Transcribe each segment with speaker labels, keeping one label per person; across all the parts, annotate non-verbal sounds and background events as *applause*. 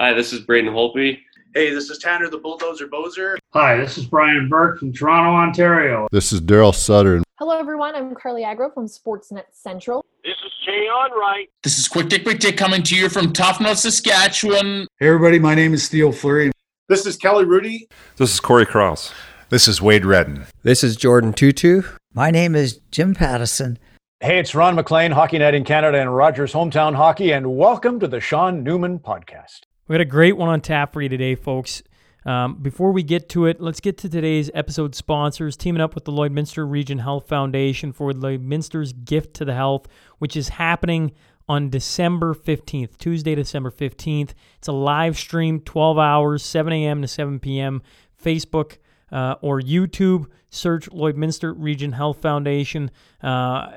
Speaker 1: Hi, this is Braden Holtby.
Speaker 2: Hey, this is Tanner the Bulldozer Bozer.
Speaker 3: Hi, this is Brian Burke from Toronto, Ontario.
Speaker 4: This is Darryl Sutter.
Speaker 5: Hello, everyone. I'm Carly Agro from Sportsnet Central.
Speaker 6: This is Jay Onrait.
Speaker 7: This is Quick Dick Quick Dick coming to you from Tuffnell, Saskatchewan.
Speaker 8: Hey, everybody. My name is Steele Fleury.
Speaker 2: This is Kelly Hrudey.
Speaker 9: This is Cory Cross.
Speaker 10: This is Wade Redden.
Speaker 11: This is Jordan Tootoo.
Speaker 12: My name is Jim Pattison.
Speaker 13: Hey, it's Ron MacLean, Hockey Night in Canada and Rogers Hometown Hockey, and welcome to the Sean Newman Podcast.
Speaker 14: We got a great one on tap for you today, folks. Um, before we get to it, let's get to today's episode sponsors. Teaming up with the Lloydminster Region Health Foundation for Lloydminster's Gift to the Health, which is happening on December 15th, Tuesday, December 15th. It's a live stream, 12 hours, 7 a.m. to 7 p.m. Facebook uh, or YouTube. Search Lloydminster Region Health Foundation. Uh,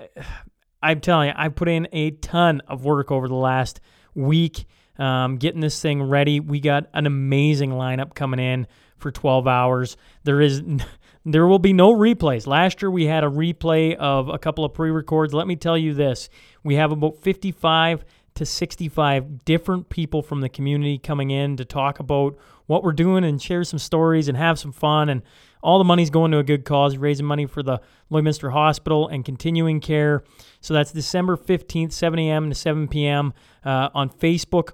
Speaker 14: I'm telling you, I put in a ton of work over the last week um, getting this thing ready. We got an amazing lineup coming in for 12 hours. There is. *laughs* There will be no replays. Last year we had a replay of a couple of pre-records. Let me tell you this: we have about 55 to 65 different people from the community coming in to talk about what we're doing and share some stories and have some fun. And all the money's going to a good cause, raising money for the Lloydminster Hospital and continuing care. So that's December 15th, 7 a.m. to 7 p.m. Uh, on Facebook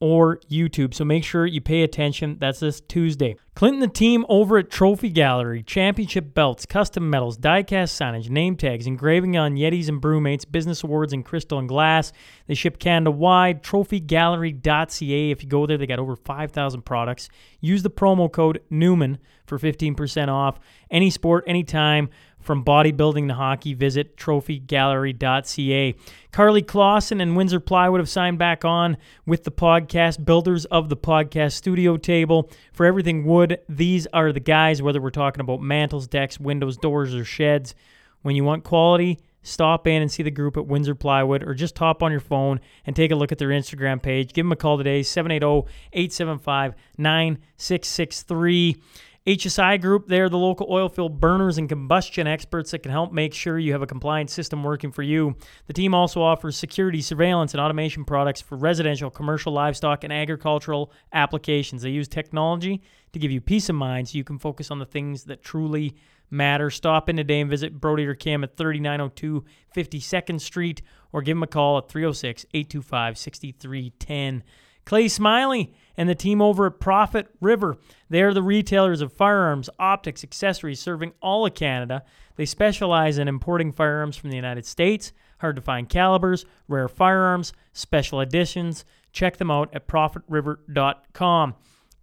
Speaker 14: or YouTube. So make sure you pay attention. That's this Tuesday. Clinton, the team over at Trophy Gallery, championship belts, custom medals, diecast signage, name tags, engraving on Yetis and BruMates, business awards in crystal and glass. They ship Canada wide. TrophyGallery.ca. If you go there, they got over 5,000 products. Use the promo code Newman for 15% off. Any sport, anytime. From bodybuilding to hockey, visit trophygallery.ca. Carly Clausen and Windsor Plywood have signed back on with the podcast, builders of the podcast studio table. For everything wood, these are the guys, whether we're talking about mantles, decks, windows, doors, or sheds. When you want quality, stop in and see the group at Windsor Plywood or just hop on your phone and take a look at their Instagram page. Give them a call today, 780 875 9663. HSI Group, they're the local oil field burners and combustion experts that can help make sure you have a compliant system working for you. The team also offers security, surveillance, and automation products for residential, commercial, livestock, and agricultural applications. They use technology to give you peace of mind so you can focus on the things that truly matter. Stop in today and visit Brody or Cam at 3902 52nd Street or give them a call at 306 825 6310. Clay Smiley and the team over at Prophet River. They are the retailers of firearms, optics, accessories serving all of Canada. They specialize in importing firearms from the United States, hard to find calibers, rare firearms, special editions. Check them out at prophetriver.com.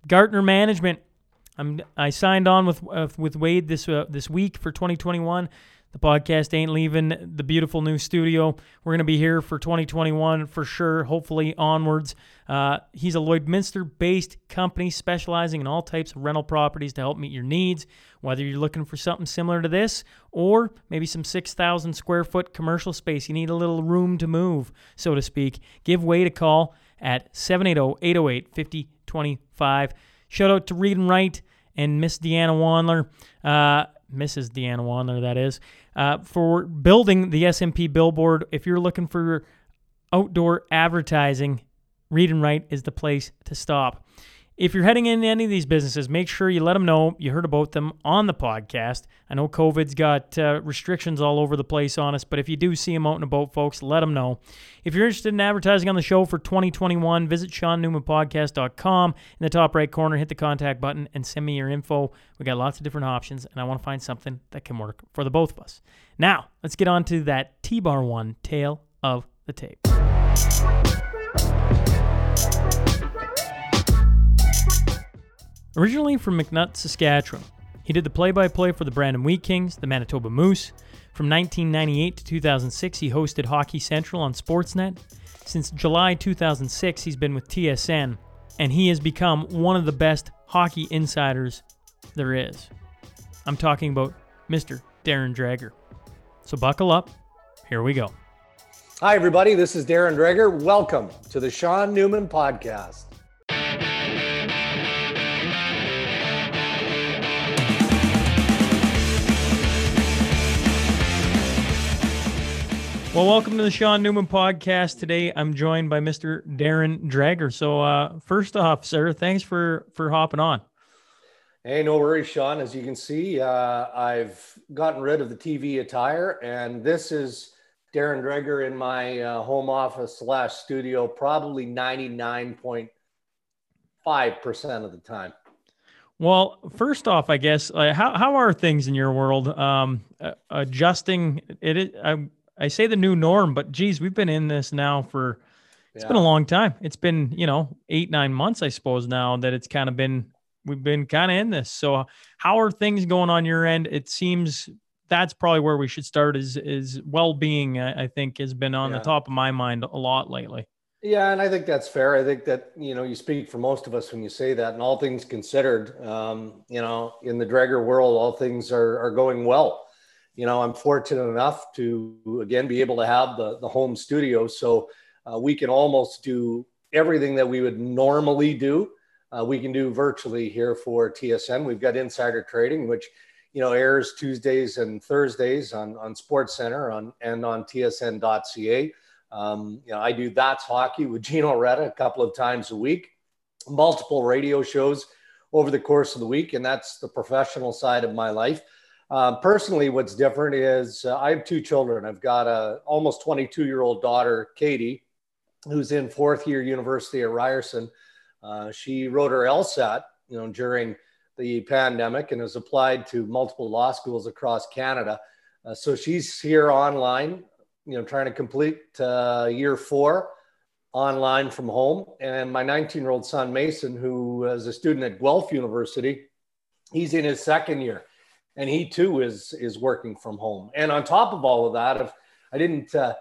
Speaker 14: Gartner Management. I'm, I signed on with uh, with Wade this uh, this week for 2021. The podcast ain't leaving the beautiful new studio. We're going to be here for 2021 for sure, hopefully onwards. Uh, he's a Lloydminster based company specializing in all types of rental properties to help meet your needs, whether you're looking for something similar to this or maybe some 6,000 square foot commercial space. You need a little room to move, so to speak. Give Wade a call at 780 808 5025. Shout out to Read and Write and Miss Deanna Wandler. Uh, Mrs. Deanna Wandler, that is, uh, for building the SMP billboard. If you're looking for outdoor advertising, Read and Write is the place to stop. If you're heading into any of these businesses, make sure you let them know you heard about them on the podcast. I know COVID's got uh, restrictions all over the place on us, but if you do see them out and about, folks, let them know. If you're interested in advertising on the show for 2021, visit SeanNewmanPodcast.com. In the top right corner, hit the contact button and send me your info. We got lots of different options, and I want to find something that can work for the both of us. Now, let's get on to that T Bar 1 tale of the tape. Originally from MacNutt, Saskatchewan, he did the play by play for the Brandon Wheat Kings, the Manitoba Moose. From 1998 to 2006, he hosted Hockey Central on Sportsnet. Since July 2006, he's been with TSN, and he has become one of the best hockey insiders there is. I'm talking about Mr. Darren Dreger. So buckle up. Here we go.
Speaker 13: Hi, everybody. This is Darren Dreger. Welcome to the Sean Newman Podcast.
Speaker 14: Well, welcome to the Sean Newman podcast. Today, I'm joined by Mr. Darren Dreger. So, uh, first off, sir, thanks for for hopping on.
Speaker 1: Hey, no worries, Sean. As you can see, uh, I've gotten rid of the TV attire, and this is Darren Dreger in my uh, home office slash studio, probably 99.5% of the time.
Speaker 14: Well, first off, I guess, uh, how, how are things in your world? Um, uh, adjusting it, I, I say the new norm, but geez, we've been in this now for, it's
Speaker 1: Yeah.
Speaker 14: been a long time. It's been, you know, eight, nine months, I suppose now that it's kind of been, we've been kind of in this. So how are things going on your end? It seems that's probably where we should start is, is well-being, I, I think has been on the top of my mind a lot lately.
Speaker 1: Yeah, and I think that's fair. I think that you know you speak for most of us when you say that. And all things considered, um, you know, in the Dreger world, all things are are going well. You know, I'm fortunate enough to again be able to have the the home studio, so uh, we can almost do everything that we would normally do. Uh, we can do virtually here for TSN. We've got insider trading, which you know airs Tuesdays and Thursdays on on Sports Center on and on TSN.ca. Um, you know, I do That's Hockey with Gino Reda a couple of times a week, multiple radio shows over the course of the week, and that's the professional side of my life. Um, personally, what's different is uh, I have two children. I've got a almost 22 year old daughter, Katie, who's in fourth year university at Ryerson. Uh, she wrote her LSAT, you know, during the pandemic and has applied to multiple law schools across Canada. Uh, so she's here online you know, trying to complete uh, year four online from home. And my 19 year old son, Mason, who is a student at Guelph University, he's in his second year and he too is, is working from home. And on top of all of that, if I didn't uh,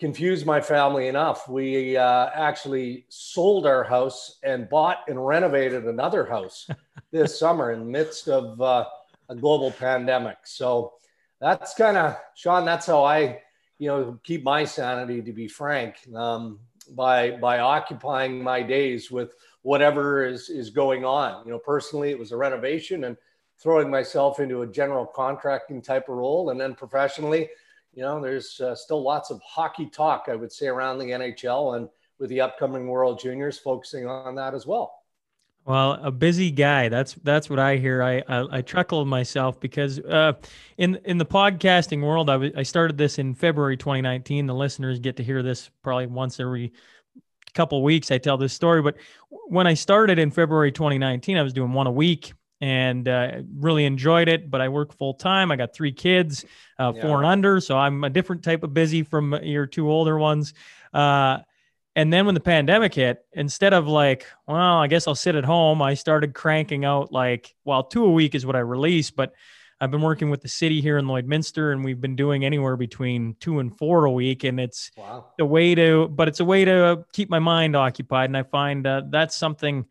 Speaker 1: confuse my family enough, we uh, actually sold our house and bought and renovated another house *laughs* this summer in the midst of uh, a global pandemic. So that's kind of, Sean, that's how I you know keep my sanity to be frank um, by by occupying my days with whatever is is going on you know personally it was a renovation and throwing myself into a general contracting type of role and then professionally you know there's uh, still lots of hockey talk i would say around the nhl and with the upcoming world juniors focusing on that as well
Speaker 14: Well, a busy guy. That's that's what I hear. I I, I chuckle myself because uh, in in the podcasting world, I, w- I started this in February 2019. The listeners get to hear this probably once every couple weeks. I tell this story, but when I started in February 2019, I was doing one a week and uh, really enjoyed it. But I work full time. I got three kids, uh,
Speaker 1: Yeah.
Speaker 14: four and under, so I'm a different type of busy from your two older ones. Uh, and then when the pandemic hit, instead of like, well, I guess I'll sit at home, I started cranking out like, well, two a week is what I release, but I've been working with the city here in Lloydminster and we've been doing anywhere between two and four a week. And it's
Speaker 1: wow
Speaker 14: a way to, but it's a way to keep my mind occupied. And I find uh, that's something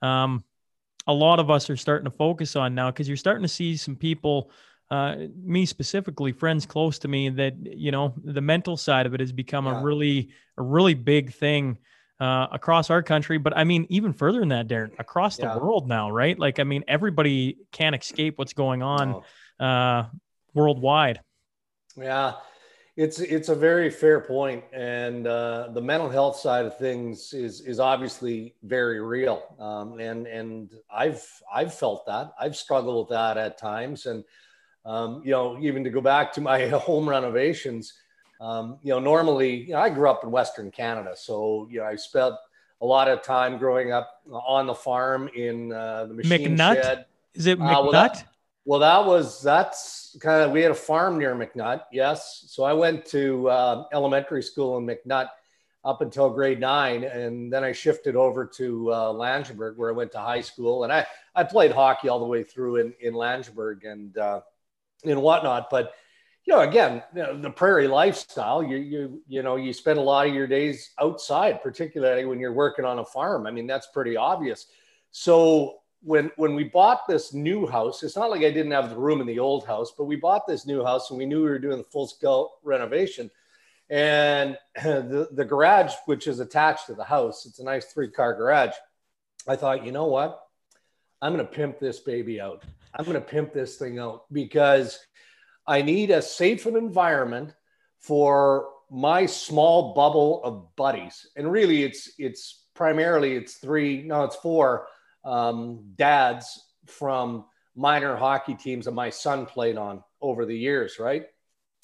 Speaker 14: um, a lot of us are starting to focus on now because you're starting to see some people uh, me specifically, friends close to me, that you know the mental side of it has become
Speaker 1: Yeah.
Speaker 14: a really a really big thing uh, across our country. But I mean, even further than that, Darren, across the
Speaker 1: Yeah.
Speaker 14: world now, right? Like, I mean, everybody can't escape what's going on
Speaker 1: Oh.
Speaker 14: uh, worldwide.
Speaker 1: Yeah, it's it's a very fair point, and uh, the mental health side of things is is obviously very real, um, and and I've I've felt that I've struggled with that at times, and um, you know even to go back to my *laughs* home renovations, um, you know normally you know, I grew up in Western Canada, so you know I spent a lot of time growing up on the farm in uh, the machine
Speaker 14: MacNutt?
Speaker 1: shed.
Speaker 14: Is it
Speaker 1: Uh,
Speaker 14: MacNutt?
Speaker 1: well, that- Well, that was that's kind of we had a farm near MacNutt. Yes, so I went to uh, elementary school in MacNutt up until grade nine, and then I shifted over to uh, where I went to high school, and I I played hockey all the way through in in Langenburg and uh, and whatnot. But you know, again, you know, the prairie lifestyle, you you you know, you spend a lot of your days outside, particularly when you're working on a farm. I mean, that's pretty obvious. So when when we bought this new house, it's not like I didn't have the room in the old house, but we bought this new house and we knew we were doing the full scale renovation. And *clears throat* the, the garage, which is attached to the house, it's a nice three car garage. I thought, you know what? I'm going to pimp this baby out. I'm going to pimp this thing out because I need a safe environment for my small bubble of buddies, and really it's it's primarily it's three, no, it's four um, dads from minor hockey teams that my son played on over the years, right?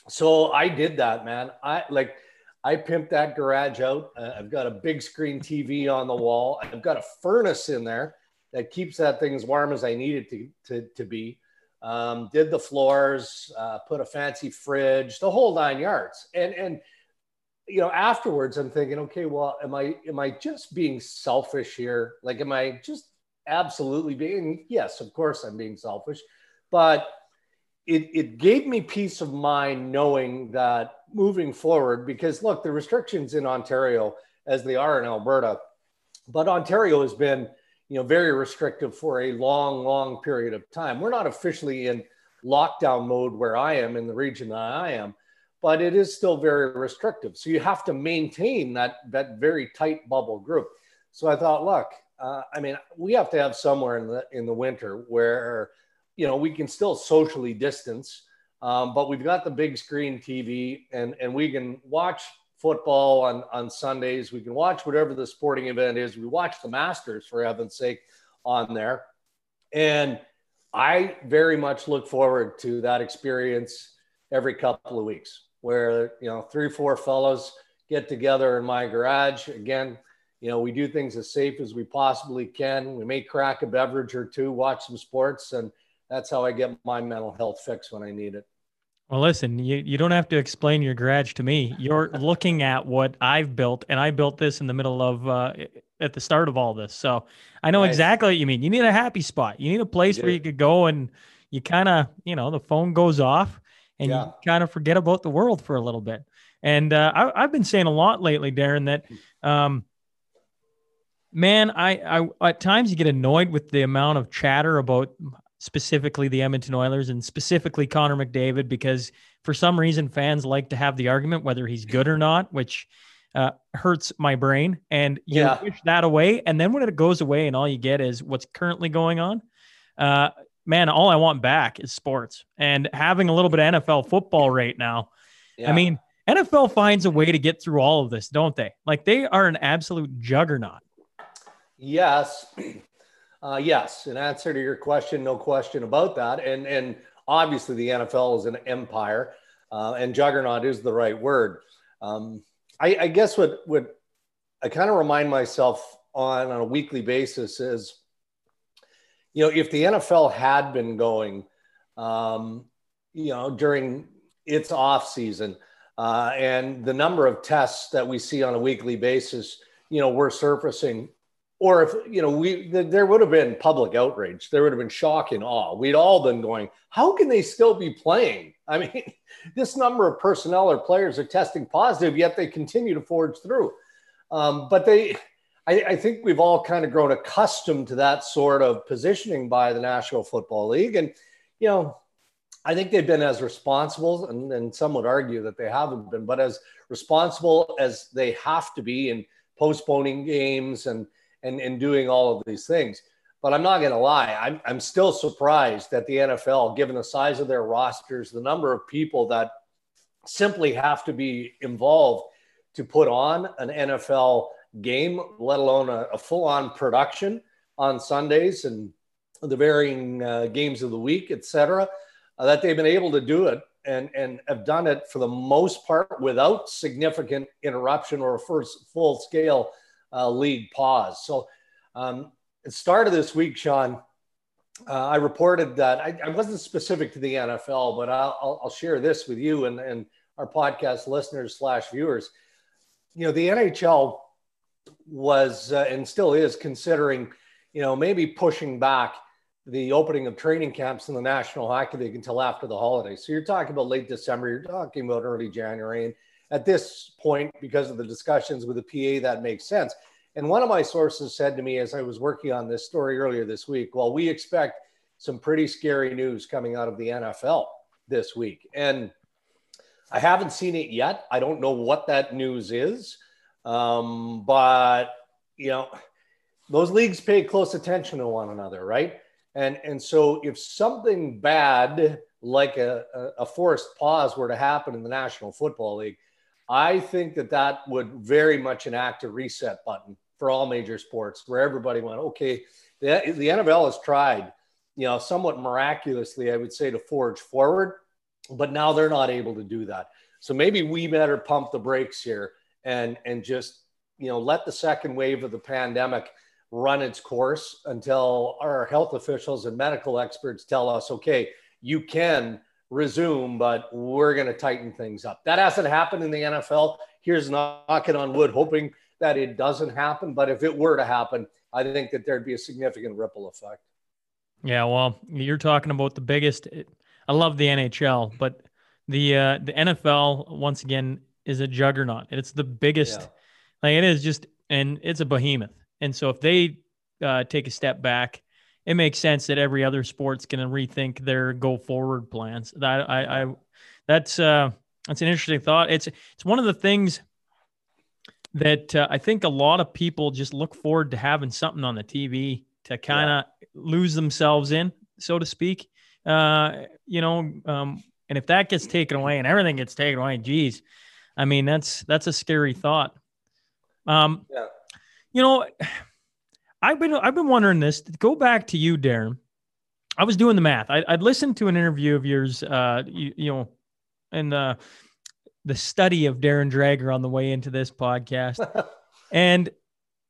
Speaker 1: So I did that, man. I like I pimped that garage out. Uh, I've got a big screen TV on the wall. I've got a furnace in there that keeps that thing as warm as I need it to, to, to be. Um, did the floors, uh, put a fancy fridge, the whole nine yards. And, and, you know, afterwards I'm thinking, okay, well, am I, am I just being selfish here? Like, am I just absolutely being, yes, of course I'm being selfish, but it, it gave me peace of mind knowing that moving forward, because look, the restrictions in Ontario, as they are in Alberta, but Ontario has been, you know, very restrictive for a long, long period of time. We're not officially in lockdown mode where I am in the region that I am, but it is still very restrictive. So you have to maintain that that very tight bubble group. So I thought, look, uh, I mean, we have to have somewhere in the in the winter where you know we can still socially distance, um, but we've got the big screen TV and and we can watch football on, on Sundays. We can watch whatever the sporting event is. We watch the Masters, for heaven's sake, on there. And I very much look forward to that experience every couple of weeks where, you know, three, four fellows get together in my garage. Again, you know, we do things as safe as we possibly can. We may crack a beverage or two, watch some sports, and that's how I get my mental health fix when I need it.
Speaker 14: Well, listen, you, you don't have to explain your garage to me. You're looking at what I've built, and I built this in the middle of, uh, at the start of all this. So I know nice. exactly what you mean. You need a happy spot. You need a place you where you could go and you kind of, you know, the phone goes off and yeah. you kind of forget about the world for a little bit. And uh, I, have been saying a lot lately, Darren, that, um, man, I, I at times you get annoyed with the amount of chatter about specifically the Edmonton Oilers and specifically Connor McDavid because for some reason fans like to have the argument whether he's good or not, which uh, hurts my brain. And you yeah. push that away, and then when it goes away and all you get is what's currently going on, uh, man, all I want back is sports and having a little bit of NFL football right now. Yeah. I mean, NFL finds a way to get through all of this, don't they? Like they are an absolute juggernaut.
Speaker 1: Yes. *clears throat* Uh, yes, in answer to your question, no question about that. And and obviously the NFL is an empire, uh, and juggernaut is the right word. Um, I, I, guess what what I kind of remind myself on on a weekly basis is, you know, if the NFL had been going, um, you know, during its off season, uh, and the number of tests that we see on a weekly basis, you know, we're surfacing or if you know we there would have been public outrage. There would have been shock and awe. We'd all been going how can they still be playing? I mean *laughs* this number of personnel or players are testing positive yet they continue to forge through. Um, but they I, I, think we've all kind of grown accustomed to that sort of positioning by the national football league. And you know i think they've been as responsible and, and some would argue that they haven't been but as responsible as they have to be in postponing games and and, and doing all of these things. But I'm not going to lie, I'm, I'm still surprised that the NFL, given the size of their rosters, the number of people that simply have to be involved to put on an NFL game, let alone a, a full on production on Sundays and the varying uh, games of the week, et cetera, uh, that they've been able to do it and, and have done it for the most part without significant interruption or first full scale uh, league pause. So, um, at the start of this week, Sean, uh, I reported that I, I, wasn't specific to the NFL, but I'll, I'll, share this with you and, and our podcast listeners slash viewers. You know, the NHL was uh, and still is considering, you know, maybe pushing back the opening of training camps in the National Hockey League until after the holidays. So you're talking about late December, you're talking about early January, and at this point, because of the discussions with the PA, that makes sense. And one of my sources said to me as I was working on this story earlier this week, well, we expect some pretty scary news coming out of the NFL this week. And I haven't seen it yet. I don't know what that news is. Um, but, you know, those leagues pay close attention to one another, right? And, and so if something bad like a, a, forced pause were to happen in the National Football League, I think that that would very much enact a reset button for all major sports where everybody went, okay, the, the NFL has tried, you know, somewhat miraculously, I would say, to forge forward, but now they're not able to do that. So maybe we better pump the brakes here and and just you know let the second wave of the pandemic run its course until our health officials and medical experts tell us, okay, you can resume, but we're going to tighten things up. That hasn't happened in the NFL. Here's knocking on wood, hoping that it doesn't happen. But if it were to happen, I think that there'd be a significant ripple effect.
Speaker 14: Yeah, well, you're talking about the biggest. I love the NHL, but the uh, the NFL once again is a juggernaut. It's the biggest. Yeah. Like it is just, and it's a behemoth. And so if they uh, take a step back, it makes sense that every other sport's going to rethink their go forward plans. That I, I that's uh, that's an interesting thought. It's it's one of the things that uh, I think a lot of people just look forward to having something on the TV to kind of yeah. lose themselves in, so to speak. Uh, you know, um, and if that gets taken away and everything gets taken away, geez, I mean that's that's a scary thought. Um, yeah. You know, I've been I've been wondering this. Go back to you, Darren. I was doing the math. I, would listened to an interview of yours, uh, you, you know, and the the study of Darren Dreger on the way into this podcast, *laughs* and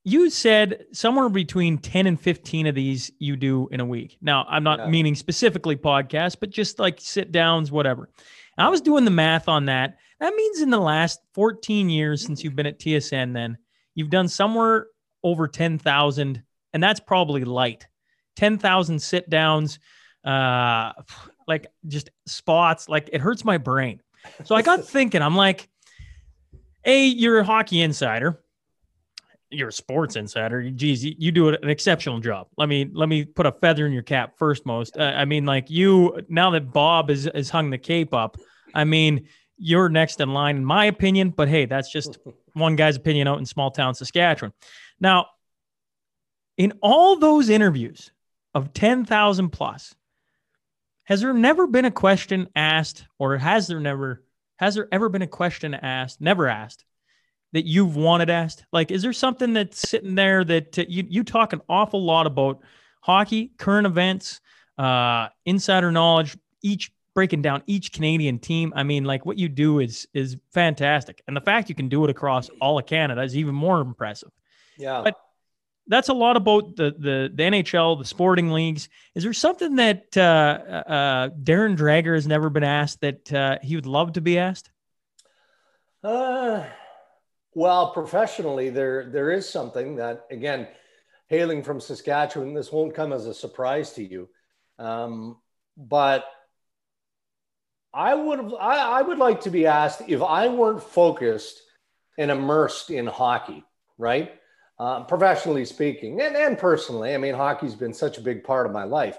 Speaker 14: you said somewhere between 10 and 15 of these you do in a week. Now, I'm not yeah. meaning specifically podcasts, but just like sit downs, whatever. And I was doing the math on that. That means in the last 14 years since you've been at TSN, then you've done somewhere over 10,000, and that's probably light. 10,000 sit downs, uh, like just spots. Like it hurts my brain. So I got *laughs* thinking, I'm like, A, you're a hockey insider. You're a sports insider. Geez, you, do an exceptional job. Let me let me put a feather in your cap first. Most, uh, I mean, like you now that Bob has, has hung the cape up. I mean, you're next in line, in my opinion. But hey, that's just *laughs* one guy's opinion out in small town Saskatchewan. Now, in all those interviews of 10,000 plus, has there never been a question asked, or has there never, has there ever been a question asked, never asked, that you've wanted asked? Like, is there something that's sitting there that uh, you, you talk an awful lot about hockey, current events, uh, insider knowledge, each breaking down each Canadian team. I mean, like what you do is is fantastic, and the fact you can do it across all of Canada is even more impressive.
Speaker 1: Yeah.
Speaker 14: But that's a lot about the the, the NHL, the sporting leagues. Is there something that uh, uh, Darren Dreger has never been asked that uh, he would love to be asked?
Speaker 1: Uh, well, professionally, there there is something that again, hailing from Saskatchewan, this won't come as a surprise to you, um, but I would I, I would like to be asked if I weren't focused and immersed in hockey, right? Uh, professionally speaking, and, and personally. I mean, hockey's been such a big part of my life.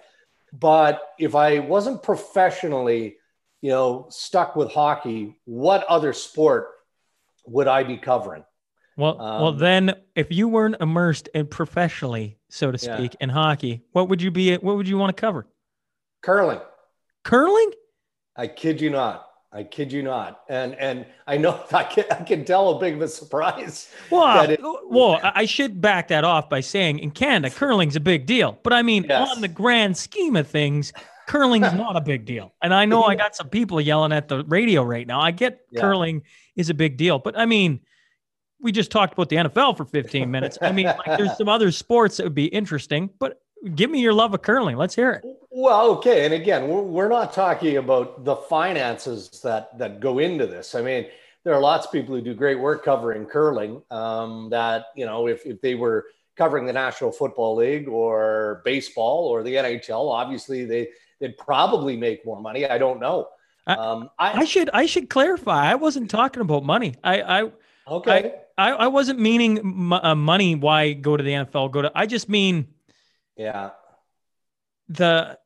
Speaker 1: But if I wasn't professionally, you know, stuck with hockey, what other sport would I be covering?
Speaker 14: Well, um, well, then, if you weren't immersed in professionally, so to speak, yeah. in hockey, what would you be? What would you want to cover?
Speaker 1: Curling.
Speaker 14: Curling?
Speaker 1: I kid you not. I kid you not, and and I know *laughs* I can I can tell a big of a surprise. *laughs*
Speaker 14: Well, it, uh, well, I should back that off by saying in Canada, curling's a big deal, but I mean, yes. on the grand scheme of things, curling's *laughs* not a big deal. And I know I got some people yelling at the radio right now. I get yeah. curling is a big deal, but I mean, we just talked about the NFL for 15 minutes. I mean, like, there's some other sports that would be interesting, but give me your love of curling. Let's hear it.
Speaker 1: Well, okay, and again, we're not talking about the finances that that go into this. I mean, there are lots of people who do great work covering curling. Um, that you know, if if they were covering the National Football League or baseball or the NHL, obviously they they'd probably make more money. I don't know.
Speaker 14: Um, I, I, should I should clarify. I wasn't talking about money. I I
Speaker 1: okay.
Speaker 14: I, I, wasn't meaning m- uh, money. Why go to the NFL? Go to. I just mean
Speaker 1: yeah.
Speaker 14: The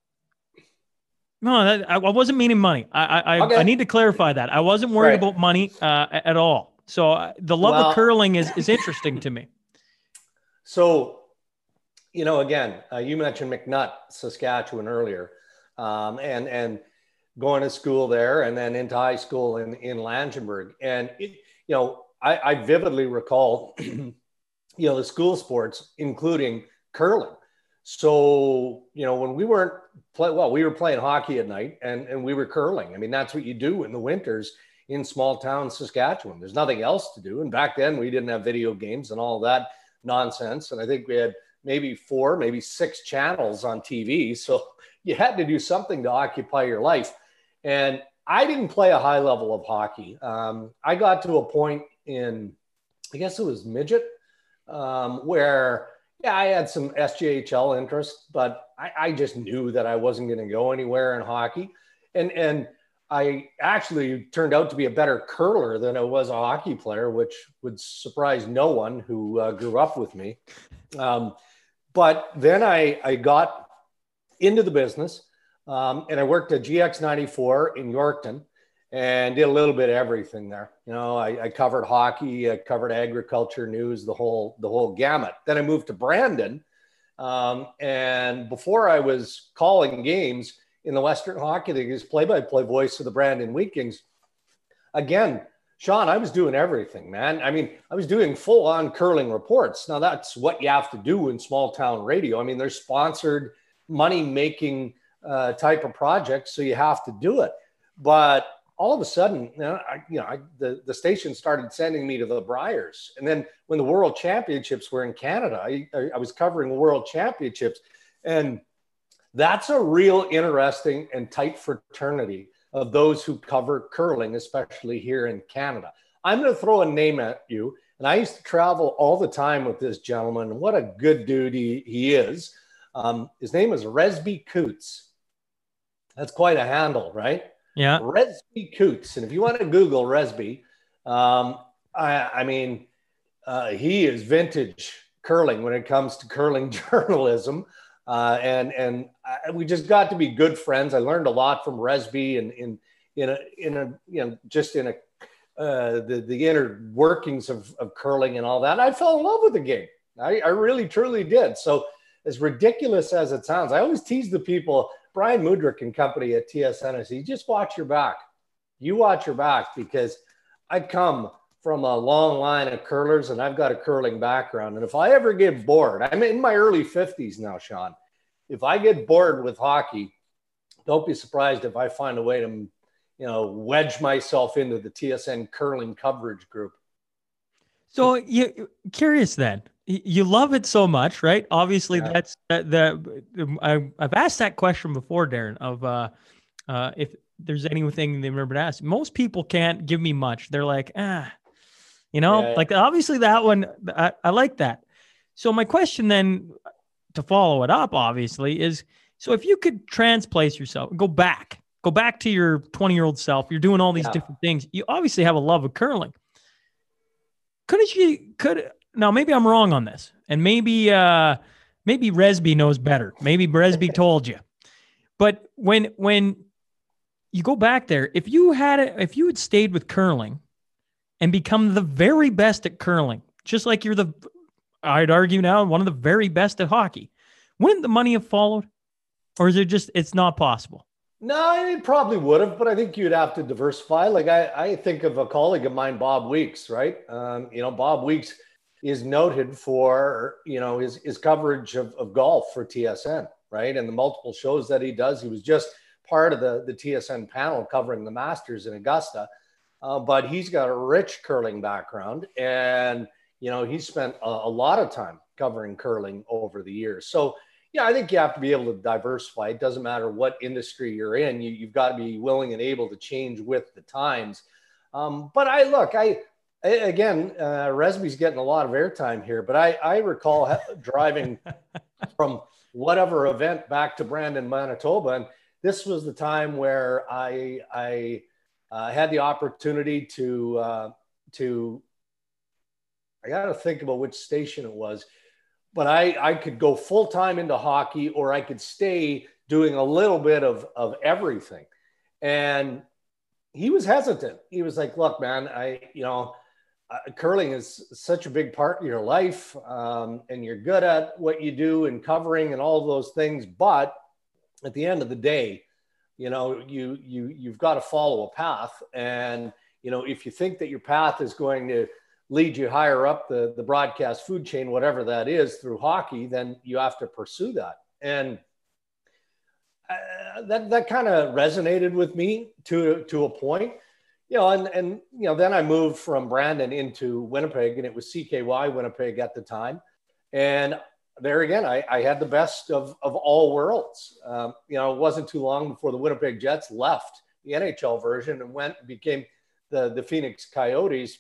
Speaker 14: no, that, I, wasn't meaning money. I I, okay. I need to clarify that. I wasn't worried right. about money uh, at all. So uh, the love well, of curling is is interesting to me. *laughs*
Speaker 1: So, you know, again, uh, you mentioned MacNutt, Saskatchewan earlier, um, and and going to school there, and then into high school in in Langenburg, and it, you know, I, I vividly recall, *clears throat* you know, the school sports, including curling. So, you know, when we weren't play, well, we were playing hockey at night and, and we were curling. I mean, that's what you do in the winters in small town Saskatchewan. There's nothing else to do. And back then we didn't have video games and all that nonsense. And I think we had maybe four, maybe six channels on TV. *laughs* So you had to do something to occupy your life. And I didn't play a high level of hockey. Um, I got to a point in, I guess it was midget, um, where yeah, I had some SJHL interest, but I, I just knew that I wasn't going to go anywhere in hockey. And and I actually turned out to be a better curler than I was a hockey player, which would surprise no one who uh, grew up with me. Um, but then I, I got into the business um, and I worked at GX94 in Yorkton and did a little bit of everything there. You know, I, I, covered hockey, I covered agriculture news, the whole the whole gamut. Then I moved to Brandon, um, and before I was calling games in the Western Hockey League as play-by-play voice of the Brandon Wheat Kings. Again, Sean, I was doing everything, man. I mean, I was doing full-on curling reports. Now that's what you have to do in small town radio. I mean, they're sponsored, money-making uh, type of projects, so you have to do it. But all of a sudden, you know, I, you know I, the, the station started sending me to the Briers. And then when the World Championships were in Canada, I, I was covering World Championships. And that's a real interesting and tight fraternity of those who cover curling, especially here in Canada. I'm going to throw a name at you. And I used to travel all the time with this gentleman. What a good dude he, he is. Um, his name is Resby Coutts. That's quite a handle, right?
Speaker 14: Yeah.
Speaker 1: Resby Coutts. And if you want to Google Resby, um, I, I, mean, uh, he is vintage curling when it comes to curling *laughs* journalism. Uh, and and I, we just got to be good friends. I learned a lot from Resby and in in a in a you know just in a uh, the the inner workings of, of curling and all that. I fell in love with the game. I, I really truly did. So as ridiculous as it sounds, I always tease the people Brian Mudryk and company at TSN See, just watch your back. You watch your back because I come from a long line of curlers and I've got a curling background. And if I ever get bored, I'm in my early 50s now, Sean. If I get bored with hockey, don't be surprised if I find a way to, you know, wedge myself into the TSN curling coverage group.
Speaker 14: So you curious then? You love it so much, right? Obviously, yeah. that's that. The I, I've asked that question before, Darren. Of uh, uh, if there's anything they remember to ask. Most people can't give me much. They're like, ah, you know, yeah. like obviously that one. I, I like that. So my question then, to follow it up, obviously, is so if you could transplace yourself, go back, go back to your 20 year old self. You're doing all these yeah. different things. You obviously have a love of curling couldn't you could now maybe I'm wrong on this, and maybe uh, maybe Resby knows better. Maybe Resby *laughs* told you, but when when you go back there, if you had it, if you had stayed with curling and become the very best at curling, just like you're the, I'd argue now one of the very best at hockey, wouldn't the money have followed, or is it just it's not possible?
Speaker 1: No, it probably would have, but I think you'd have to diversify. Like I, I think of a colleague of mine, Bob Weeks, right? Um, you know, Bob Weeks is noted for you know his, his coverage of, of golf for TSN, right? And the multiple shows that he does. He was just part of the, the TSN panel covering the Masters in Augusta. Uh, but he's got a rich curling background and you know he's spent a, a, lot of time covering curling over the years so yeah i think you have to be able to diversify it doesn't matter what industry you're in you, have got to be willing and able to change with the times um, but i look i again, uh, Resby's getting a lot of airtime here, but I, I recall driving *laughs* from whatever event back to Brandon, Manitoba, and this was the time where I I uh, had the opportunity to uh, to I got to think about which station it was, but I I could go full time into hockey or I could stay doing a little bit of of everything, and he was hesitant. He was like, "Look, man, I you know." Uh, curling is such a big part of your life um, and you're good at what you do and covering and all those things but at the end of the day you know you you you've got to follow a path and you know, if you think that your path is going to lead you higher up the, the broadcast food chain, whatever that is, through hockey, then you have to pursue that. And uh, that that kind of resonated with me to to a point, you know. And and you know, then I moved from Brandon into Winnipeg, and it was CKY Winnipeg at the time, and there again, I, I had the best of of all worlds. Um, you know, it wasn't too long before the Winnipeg Jets left the NHL version and went and became the the Phoenix Coyotes.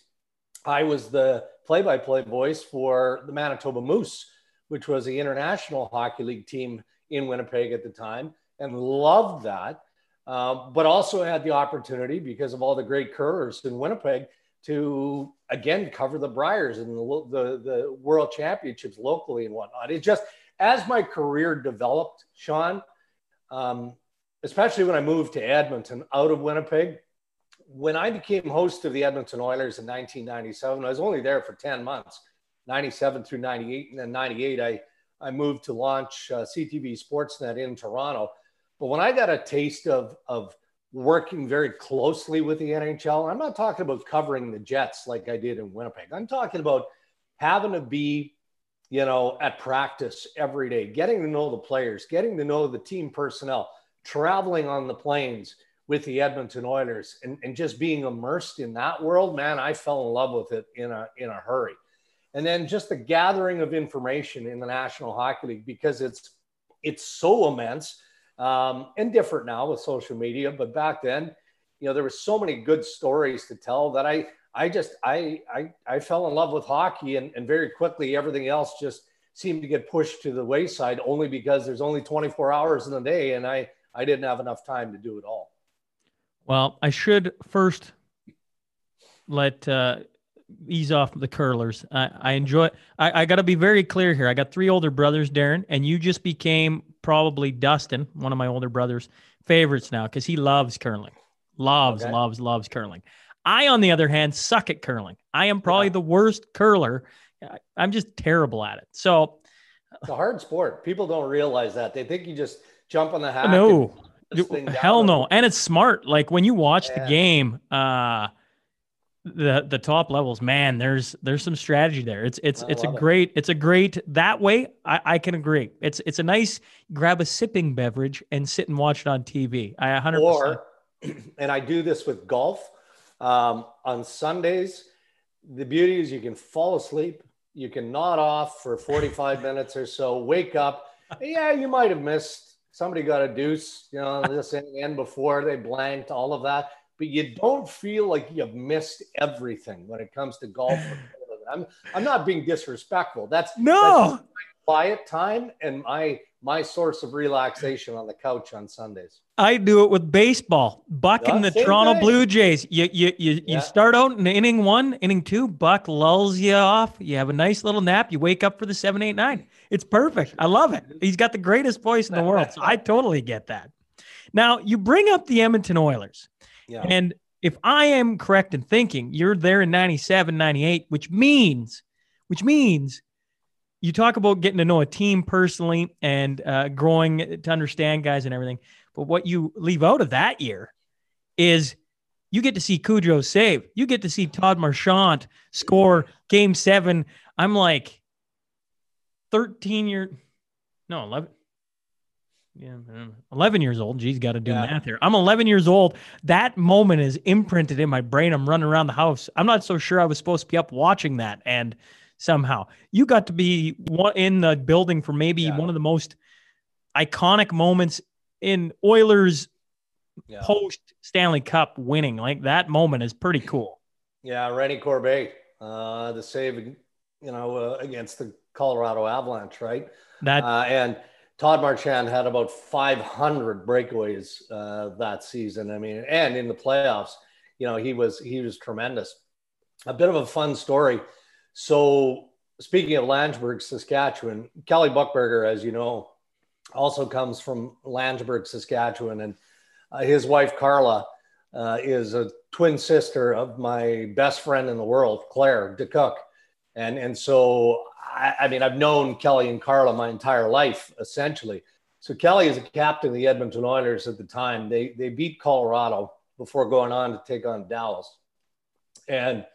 Speaker 1: I was the play-by-play voice for the Manitoba Moose, which was the international hockey league team in Winnipeg at the time and loved that. Uh, but also had the opportunity because of all the great curlers in Winnipeg to again cover the Briers and the, the, the World Championships locally and whatnot. It just as my career developed, Sean, um, especially when I moved to Edmonton out of Winnipeg, when I became host of the Edmonton Oilers in 1997, I was only there for 10 months, 97 through 98, and then 98 I I moved to launch uh, CTV Sportsnet in Toronto. But when I got a taste of, of working very closely with the NHL, I'm not talking about covering the Jets like I did in Winnipeg. I'm talking about having to be, you know, at practice every day, getting to know the players, getting to know the team personnel, traveling on the planes with the Edmonton Oilers and, and just being immersed in that world, man, I fell in love with it in a in a hurry. And then just the gathering of information in the National Hockey League because it's it's so immense um, and different now with social media. But back then, you know, there were so many good stories to tell that I, I just, I, I, I fell in love with hockey and, and very quickly everything else just seemed to get pushed to the wayside only because there's only 24 hours in a day and I, I didn't have enough time to do it all.
Speaker 14: Well, I should first let uh, ease off the curlers. I, I enjoy. I, I got to be very clear here. I got three older brothers, Darren, and you just became probably Dustin, one of my older brothers' favorites now because he loves curling, loves, okay. loves, loves curling. I, on the other hand, suck at curling. I am probably yeah. the worst curler. I'm just terrible at it. So
Speaker 1: it's a hard sport. People don't realize that. They think you just jump on the hat.
Speaker 14: No, hell no. And it's smart. Like when you watch yeah. the game, uh, the the top levels man there's there's some strategy there. It's it's I it's a great it. it's a great that way I, I can agree. It's it's a nice grab a sipping beverage and sit and watch it on tv i 100
Speaker 1: or *clears throat* and i do this with golf um, on sundays. The beauty is you can fall asleep you can nod off for 45 *laughs* minutes or so wake up. Yeah you might have missed somebody got a deuce you know this end before they blanked all of that but you don't feel like you've missed everything when it comes to golf. *sighs* I'm I'm not being disrespectful. That's
Speaker 14: no
Speaker 1: that's quiet time and my my source of relaxation on the couch on Sundays.
Speaker 14: I do it with baseball. Buck and the Toronto thing. Blue Jays. You you you, yeah. you start out in inning one, inning two. Buck lulls you off. You have a nice little nap. You wake up for the seven, eight, nine. It's perfect. I love it. He's got the greatest voice in the world. So I totally get that. Now you bring up the Edmonton Oilers. Yeah. And if I am correct in thinking, you're there in 97, 98, which means, which means you talk about getting to know a team personally and uh, growing to understand guys and everything. But what you leave out of that year is you get to see Cujo save. You get to see Todd Marchant score game seven. I'm like 13 year, no, 11, yeah, 11 years old. Geez, got to do yeah. math here. I'm 11 years old. That moment is imprinted in my brain. I'm running around the house. I'm not so sure I was supposed to be up watching that. And somehow you got to be in the building for maybe yeah. one of the most iconic moments in Oilers yeah. post Stanley Cup winning. Like that moment is pretty cool.
Speaker 1: Yeah, Rennie Corbet, uh, the save, you know, uh, against the Colorado Avalanche, right?
Speaker 14: That
Speaker 1: uh, and Todd Marchant had about 500 breakaways uh, that season. I mean, and in the playoffs, you know, he was he was tremendous. A bit of a fun story. So, speaking of Langenburg, Saskatchewan, Kelly Buchberger, as you know, also comes from Langenburg, Saskatchewan, and uh, his wife Carla uh, is a twin sister of my best friend in the world, Claire DeCook. And, and so I, I, mean, I've known Kelly and Carla my entire life, essentially. So Kelly is a captain of the Edmonton Oilers at the time. They they beat Colorado before going on to take on Dallas. And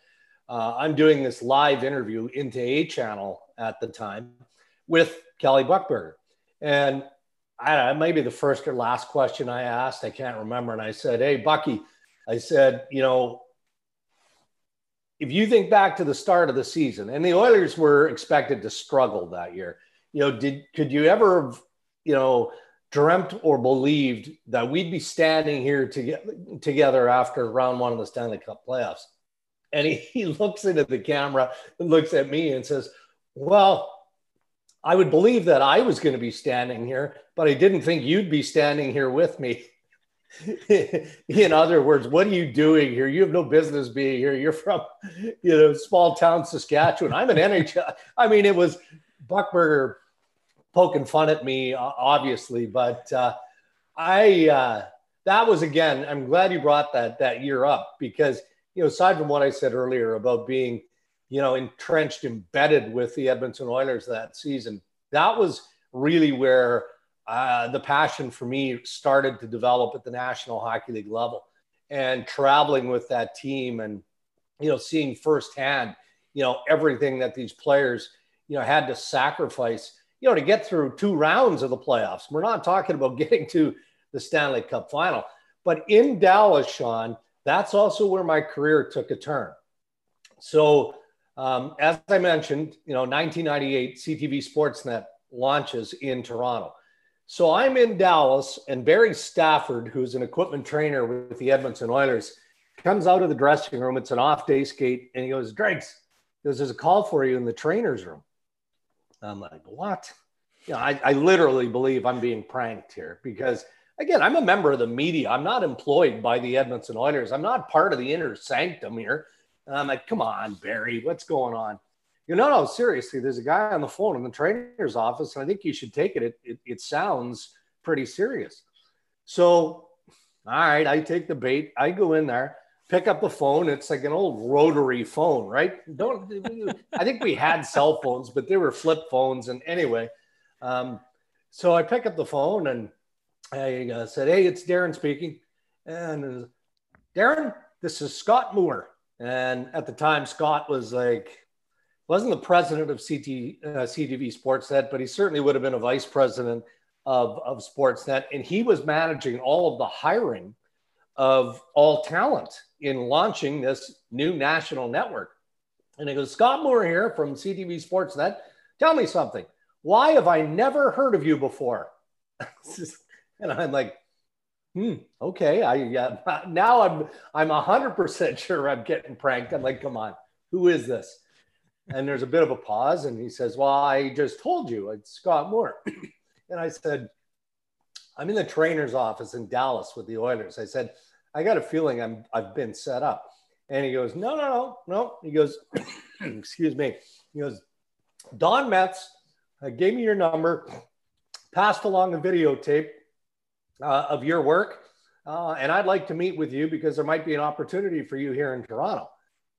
Speaker 1: uh, I'm doing this live interview into A Channel at the time with Kelly Buchberger. And I don't know, maybe the first or last question I asked, I can't remember. And I said, Hey, Bucky, I said, you know, if you think back to the start of the season, and the Oilers were expected to struggle that year, you know, did could you ever, have, you know, dreamt or believed that we'd be standing here to together after round one of the Stanley Cup playoffs? And he, he looks into the camera looks at me and says, Well, I would believe that I was going to be standing here, but I didn't think you'd be standing here with me. *laughs* in other words, what are you doing here? You have no business being here. You're from, you know, small town Saskatchewan. I'm an NHL. I mean, it was Buchberger poking fun at me, obviously, but uh, I uh, that was again. I'm glad you brought that that year up because you know, aside from what I said earlier about being, you know, entrenched, embedded with the Edmonton Oilers that season, that was really where uh, the passion for me started to develop at the National Hockey League level and traveling with that team and, you know, seeing firsthand, you know, everything that these players, you know, had to sacrifice, you know, to get through two rounds of the playoffs. We're not talking about *laughs* getting to the Stanley Cup final, but in Dallas, Sean, that's also where my career took a turn. So, um, as I mentioned, you know, 1998 CTV Sportsnet launches in Toronto. So I'm in Dallas, and Barry Stafford, who's an equipment trainer with the Edmonton Oilers, comes out of the dressing room. It's an off day skate, and he goes, Dregs, there's a call for you in the trainer's room. I'm like, what? You know, I, I literally believe I'm being pranked here because, again, I'm a member of the media. I'm not employed by the Edmonton Oilers. I'm not part of the inner sanctum here. And I'm like, come on, Barry, what's going on? You know, no, seriously, there's a guy on the phone in the trainer's office, and I think you should take it. It, it, it sounds pretty serious. So, all right, I take the bait. I go in there, pick up the phone. It's like an old rotary phone, right? Don't, I think we had cell phones, but they were flip phones. And anyway, um, so I pick up the phone and I uh, said, Hey, it's Darren speaking. And uh, Darren, this is Scott Moore. And at the time, Scott was like wasn't the president of CT, uh, CTV Sportsnet, but he certainly would have been a vice president of, of Sportsnet. And he was managing all of the hiring of all talent in launching this new national network. And he goes, Scott Moore here from CTV Sportsnet. Tell me something. Why have I never heard of you before? *laughs* and I'm like, hmm, okay. I uh, *laughs* now I'm I'm hundred percent sure I'm getting pranked. I'm like, come on, who is this? And there's a bit of a pause and he says well i just told you it's scott moore. *clears throat* And i said i'm in the trainer's office in dallas with the oilers. I said i got a feeling i'm i've been set up. And he goes no no no no. He goes *clears throat* excuse me. He goes don metz uh, gave me your number passed along a videotape uh, of your work uh, and i'd like to meet with you because there might be an opportunity for you here in toronto.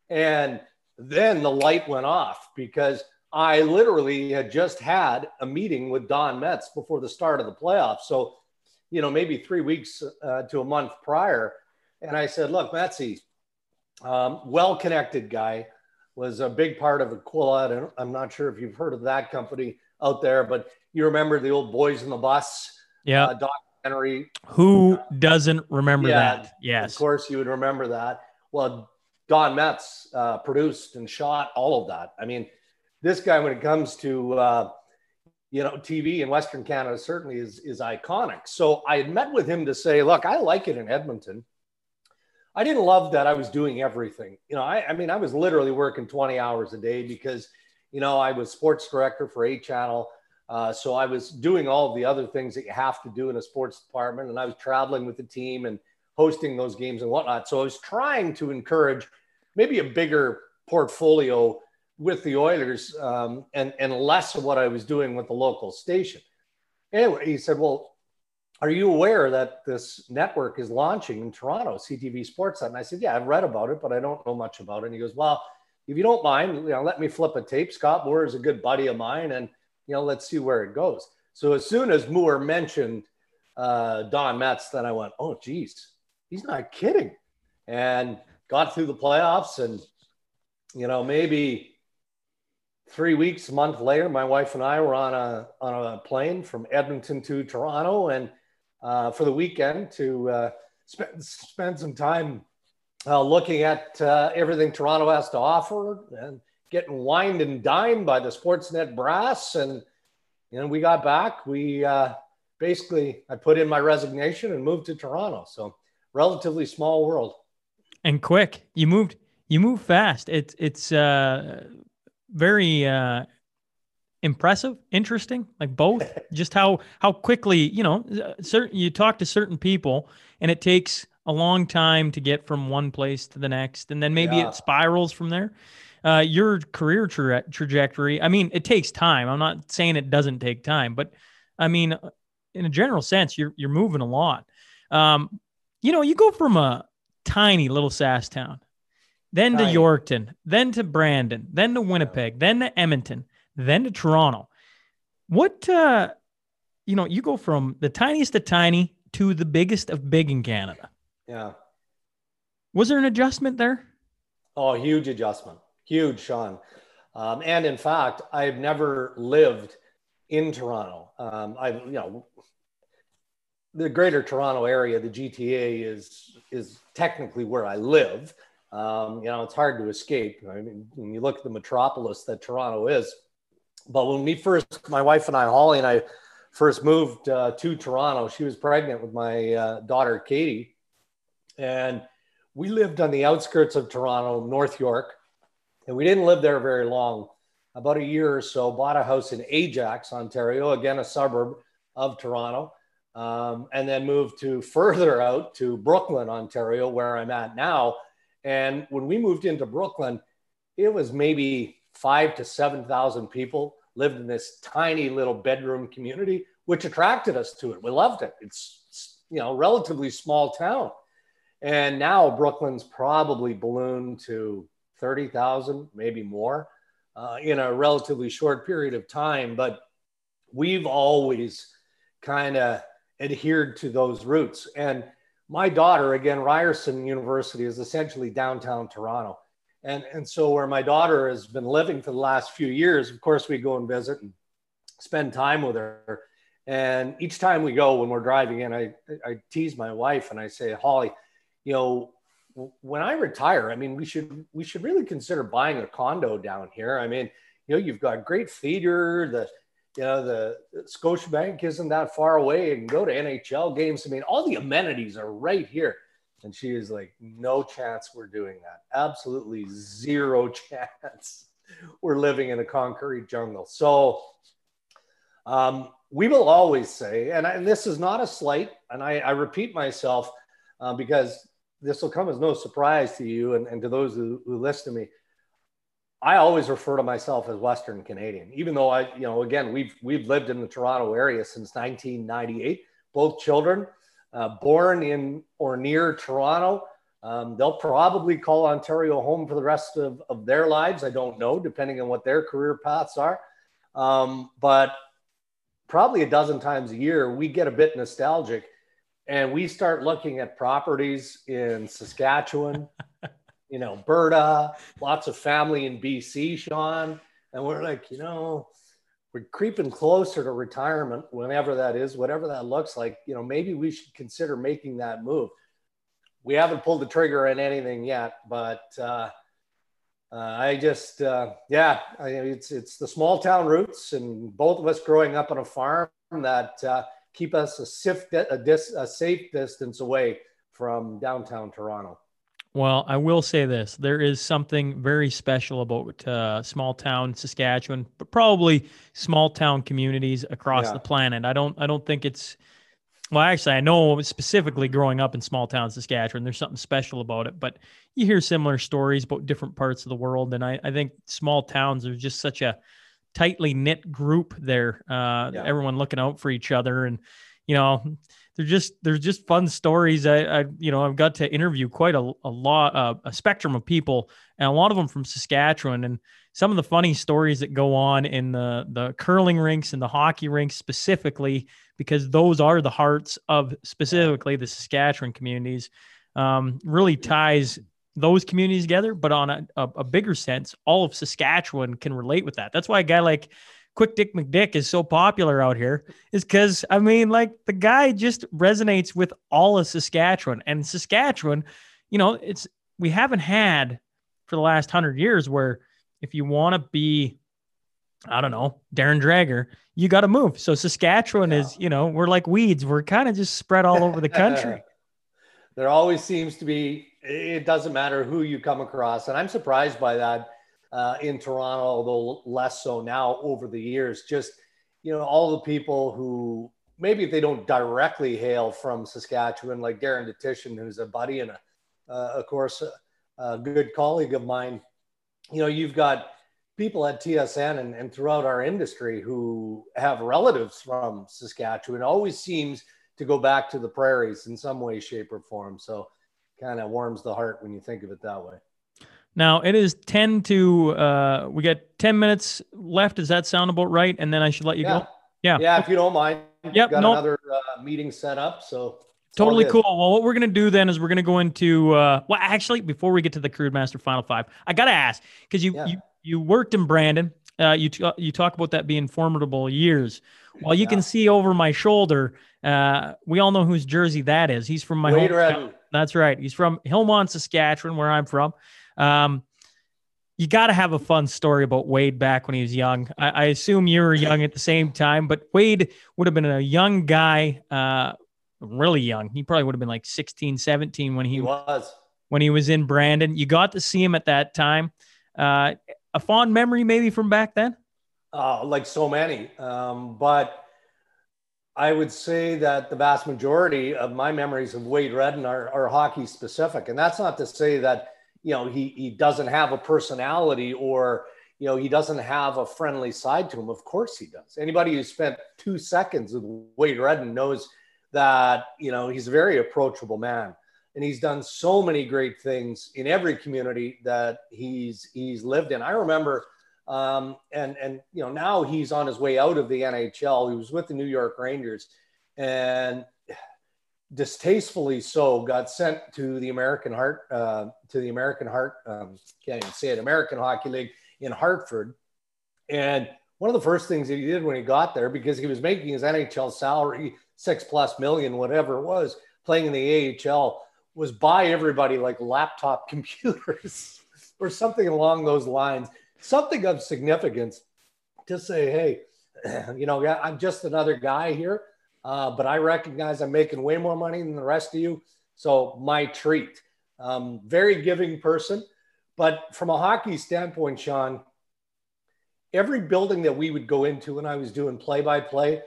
Speaker 1: And then the light went off because I literally had just had a meeting with Don Metz before the start of the playoffs. So, you know, maybe three weeks uh, to a month prior. And I said, look, Metzi, um, well connected guy, was a big part of Aquila. I'm not sure if you've heard of that company out there, but you remember the old Boys in the Bus
Speaker 14: yeah.
Speaker 1: Uh, documentary.
Speaker 14: Who doesn't remember yeah, that? Yes.
Speaker 1: Of course, you would remember that. Well, Don Metz uh, produced and shot all of that. I mean, this guy, when it comes to uh, you know TV in Western Canada, certainly is is iconic. So I had met with him to say, look, I like it in Edmonton. I didn't love that I was doing everything. You know, I, I mean, I was literally working 20 hours a day because, you know, I was sports director for A Channel. Uh, so I was doing all the other things that you have to do in a sports department, and I was traveling with the team and hosting those games and whatnot. So I was trying to encourage maybe a bigger portfolio with the Oilers um, and, and less of what I was doing with the local station. Anyway, he said, Well, are you aware that this network is launching in Toronto, CTV Sports? And I said, Yeah, I've read about it, but I don't know much about it. And he goes, Well, if you don't mind, you know, let me flip a tape. Scott Moore is a good buddy of mine, and you know, let's see where it goes. So as soon as Moore mentioned uh, Don Metz, then I went, Oh, geez, he's not kidding. And got through the playoffs, and you know maybe three weeks, a month later, my wife and I were on a on a plane from Edmonton to Toronto, and uh, for the weekend to uh, spend spend some time uh, looking at uh, everything Toronto has to offer and getting wined and dined by the Sportsnet brass. And you know, we got back. We uh, basically I put in my resignation and moved to Toronto. So relatively small world.
Speaker 14: And quick, you moved. You move fast. It's it's uh, very uh, impressive, interesting, like both. *laughs* just how how quickly you know, certain you talk to certain people, and it takes a long time to get from one place to the next, and then maybe
Speaker 1: Yeah.
Speaker 14: it spirals from there. Uh, your career tra- trajectory. I mean, it takes time. I'm not saying it doesn't take time, but I mean, in a general sense, you're you're moving a lot. Um, you know, you go from a tiny little sass town, then to Yorkton, then to Brandon, then to Winnipeg, then to Edmonton, then to Toronto. What uh, you know, you go from the tiniest of tiny to the biggest of big in Canada.
Speaker 1: Yeah.
Speaker 14: Was there an adjustment there?
Speaker 1: Oh, huge adjustment. Huge, Sean. Um, and in fact, I've never lived in Toronto. Um, I, you know, the greater Toronto area, the GTA is is technically where I live. Um, you know, it's hard to escape. I mean, when you look at the metropolis that Toronto is. But when we first, my wife and I, Holly and I, first moved uh, to Toronto, she was pregnant with my uh, daughter Katie, and we lived on the outskirts of Toronto, North York, and we didn't live there very long. About a year or so, bought a house in Ajax, Ontario, again a suburb of Toronto, um, and then moved to further out to Brooklin, Ontario, where I'm at now. And when we moved into Brooklin, it was maybe five to seven thousand people lived in this tiny little bedroom community, which attracted us to it. We loved it. It's you know relatively small town. And now Brooklin's probably ballooned to 30,000, maybe more, uh, in a relatively short period of time. But we've always kind of adhered to those roots. And my daughter, again, Ryerson University is essentially downtown Toronto. And, and so, where my daughter has been living for the last few years, of course, we go and visit and spend time with her. And each time we go, when we're driving in, I, I tease my wife and I say, Holly, you know, when I retire, I mean, we should we should really consider buying a condo down here. I mean, you know, you've got great theater, the you know, the Scotiabank isn't that far away. Can go to NHL games. I mean, all the amenities are right here. And she is like, no chance we're doing that. Absolutely zero *laughs* chance. We're living in a concrete jungle. So um, we will always say, and, I, and this is not a slight, and I, I repeat myself uh, because this will come as no surprise to you and, and to those who, who listen to me. I always refer to myself as Western Canadian, even though I, you know, again, we've we've lived in the Toronto area since 1998. Both children uh, born in or near Toronto. Um, they'll probably call Ontario home for the rest of, of their lives. I don't know, depending on what their career paths are. Um, but probably a dozen times a year, we get a bit nostalgic and we start looking at properties in Saskatchewan, *laughs* in Alberta, lots of family in BC, Sean. And we're like, you know, we're creeping closer to retirement, whenever that is, whatever that looks like. You know, maybe we should consider making that move. We haven't pulled the trigger on anything yet, but uh, uh, I just, uh, yeah, I, it's it's the small town roots, and both of us growing up on a farm that uh, keep us a, a, dis- a safe distance away from downtown Toronto.
Speaker 14: Well, I will say this: there is something very special about uh, small town Saskatchewan, but probably small town communities across
Speaker 1: Yeah.
Speaker 14: the planet. I don't, I don't think it's. Well, actually, I know specifically growing up in small town Saskatchewan, there's something special about it. But you hear similar stories about different parts of the world, and I, I think small towns are just such a tightly knit group there. Uh,
Speaker 1: Yeah.
Speaker 14: Everyone looking out for each other, and you know, they're just there's just fun stories. I, I you know I've got to interview quite a, a lot uh, a spectrum of people, and a lot of them from Saskatchewan, and some of the funny stories that go on in the the curling rinks and the hockey rinks specifically, because those are the hearts of specifically the Saskatchewan communities. Um, really ties those communities together, but on a, a, a bigger sense, all of Saskatchewan can relate with that. That's why a guy like Quick Dick McDick is so popular out here, is because I mean, like the guy just resonates with all of Saskatchewan. And Saskatchewan, you know, it's we haven't had for the last hundred years where if you want to be, I don't know, Darren Dreger, you got to move. So Saskatchewan
Speaker 1: Yeah.
Speaker 14: is, you know, we're like weeds. We're kind of just spread all over the country. *laughs*
Speaker 1: there always seems to be it doesn't matter who you come across and i'm surprised by that uh, in toronto although less so now over the years just you know all the people who maybe if they don't directly hail from saskatchewan like darren dutchyshen who's a buddy and a, uh, of course a, a good colleague of mine you know you've got people at tsn and, and throughout our industry who have relatives from saskatchewan it always seems to go back to the prairies in some way, shape, or form. So kind of warms the heart when you think of it that way.
Speaker 14: Now it is 10 to, uh, we got 10 minutes left. Does that sound about right? And then I should let you
Speaker 1: yeah.
Speaker 14: go. Yeah.
Speaker 1: Yeah. If you don't mind,
Speaker 14: Yep,
Speaker 1: got
Speaker 14: nope.
Speaker 1: another uh, meeting set up. So
Speaker 14: Totally cool. Well, what we're going to do then is we're going to go into, uh, well, actually, before we get to the Crewmaster Final Five, I got to ask because you,
Speaker 1: Yeah.
Speaker 14: you, you worked in Brandon. Uh, you, t- you talk about that being formidable years. Well, you
Speaker 1: Yeah.
Speaker 14: can see over my shoulder, uh, we all know whose jersey that is. He's from my
Speaker 1: Wade. Redden.
Speaker 14: That's right. He's from Hillmond, Saskatchewan, where I'm from. Um, you got to have a fun story about Wade back when he was young. I, I assume you were young at the same time, but Wade would have been a young guy, uh, really young. He probably would have been like 16, 17 when he,
Speaker 1: He was.
Speaker 14: when he was in Brandon. You got to see him at that time. Uh, a fond memory maybe from back then.
Speaker 1: uh, like so many. Um, but I would say that the vast majority of my memories of Wade Redden are, are hockey specific. And that's not to say that, you know, he, he doesn't have a personality or, you know, he doesn't have a friendly side to him. Of course he does. Anybody who spent two seconds with Wade Redden knows that, you know, he's a very approachable man. And he's done so many great things in every community that he's he's lived in. I remember um, and and you know now he's on his way out of the NHL. He was with the New York Rangers, and distastefully so got sent to the American Heart uh, to the American Heart um, can't even say it American Hockey League in Hartford. And one of the first things that he did when he got there, because he was making his NHL salary six plus million, whatever it was, playing in the AHL, was buy everybody like laptop *laughs* computers or something along those lines something of significance to say, hey, *clears throat* you know, yeah, I'm just another guy here, uh, but I recognize I'm making way more money than the rest of you. So my treat. Um, very giving person. But from a hockey standpoint, Sean, every building that we would go into when I was doing play by play,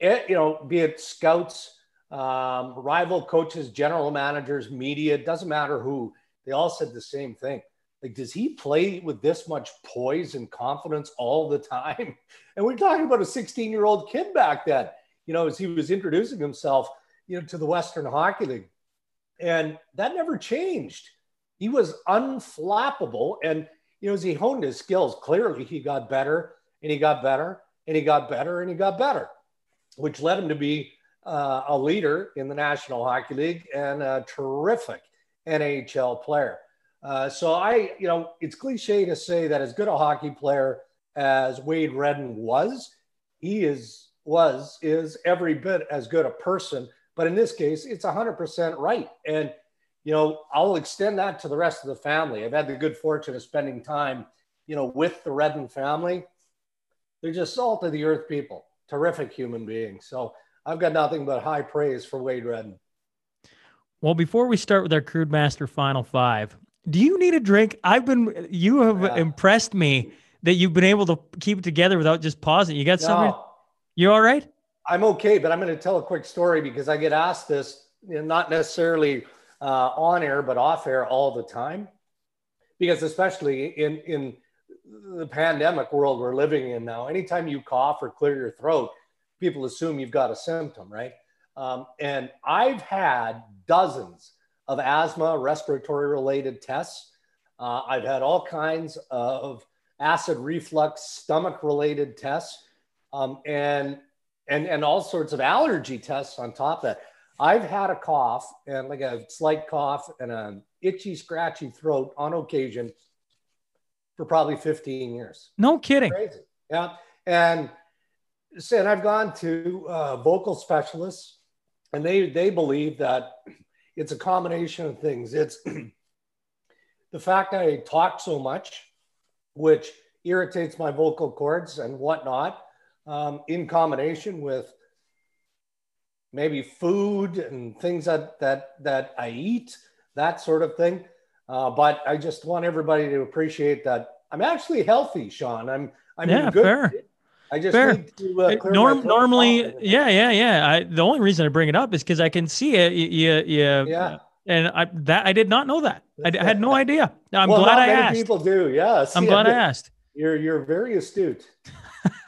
Speaker 1: you know, be it scouts, um, rival coaches, general managers, media, doesn't matter who, they all said the same thing. Like, does he play with this much poise and confidence all the time? *laughs* And we're talking about a 16 year old kid back then, you know, as he was introducing himself, you know, to the Western Hockey League. And that never changed. He was unflappable. And, you know, as he honed his skills, clearly he got better and he got better and he got better and he got better, which led him to be uh, a leader in the National Hockey League and a terrific NHL player. Uh, so I, you know, it's cliche to say that as good a hockey player as Wade Redden was, he is was is every bit as good a person. But in this case, it's 100% right. And you know, I'll extend that to the rest of the family. I've had the good fortune of spending time, you know, with the Redden family. They're just salt of the earth people, terrific human beings. So I've got nothing but high praise for Wade Redden.
Speaker 14: Well, before we start with our Crewmaster Final Five, do you need a drink? I've been, you have
Speaker 1: Yeah.
Speaker 14: impressed me that you've been able to keep it together without just pausing. You got something? You all right?
Speaker 1: I'm okay, but I'm going to tell a quick story because I get asked this, not necessarily uh, on air, but off air all the time. Because especially in in the pandemic world we're living in now, anytime you cough or clear your throat, people assume you've got a symptom, right? Um, and I've had dozens of asthma, respiratory related tests. Uh, I've had all kinds of acid reflux, stomach related tests, um, and and and all sorts of allergy tests on top of that. I've had a cough and like a slight cough and an itchy, scratchy throat on occasion for probably 15 years.
Speaker 14: No kidding.
Speaker 1: Crazy. Yeah. And and I've gone to uh, vocal specialists and they, they believe that it's a combination of things. It's *clears throat* the fact that I talk so much, which irritates my vocal cords and whatnot, um, in combination with maybe food and things that that that I eat, that sort of thing. Uh, but I just want everybody to appreciate that I'm actually healthy, Sean. I'm I'm
Speaker 14: Yeah,
Speaker 1: good.
Speaker 14: fair.
Speaker 1: I just
Speaker 14: Fair.
Speaker 1: need to uh, clear
Speaker 14: Norm, normally,
Speaker 1: often.
Speaker 14: yeah, yeah, yeah. I, the only reason I bring it up is because I can see it. You, you,
Speaker 1: Yeah.
Speaker 14: And I that I did not know that. I, I had no *laughs* idea. I'm
Speaker 1: well,
Speaker 14: glad
Speaker 1: not
Speaker 14: I asked.
Speaker 1: people do. Yeah,
Speaker 14: I'm glad I asked.
Speaker 1: You're you're very astute. *laughs*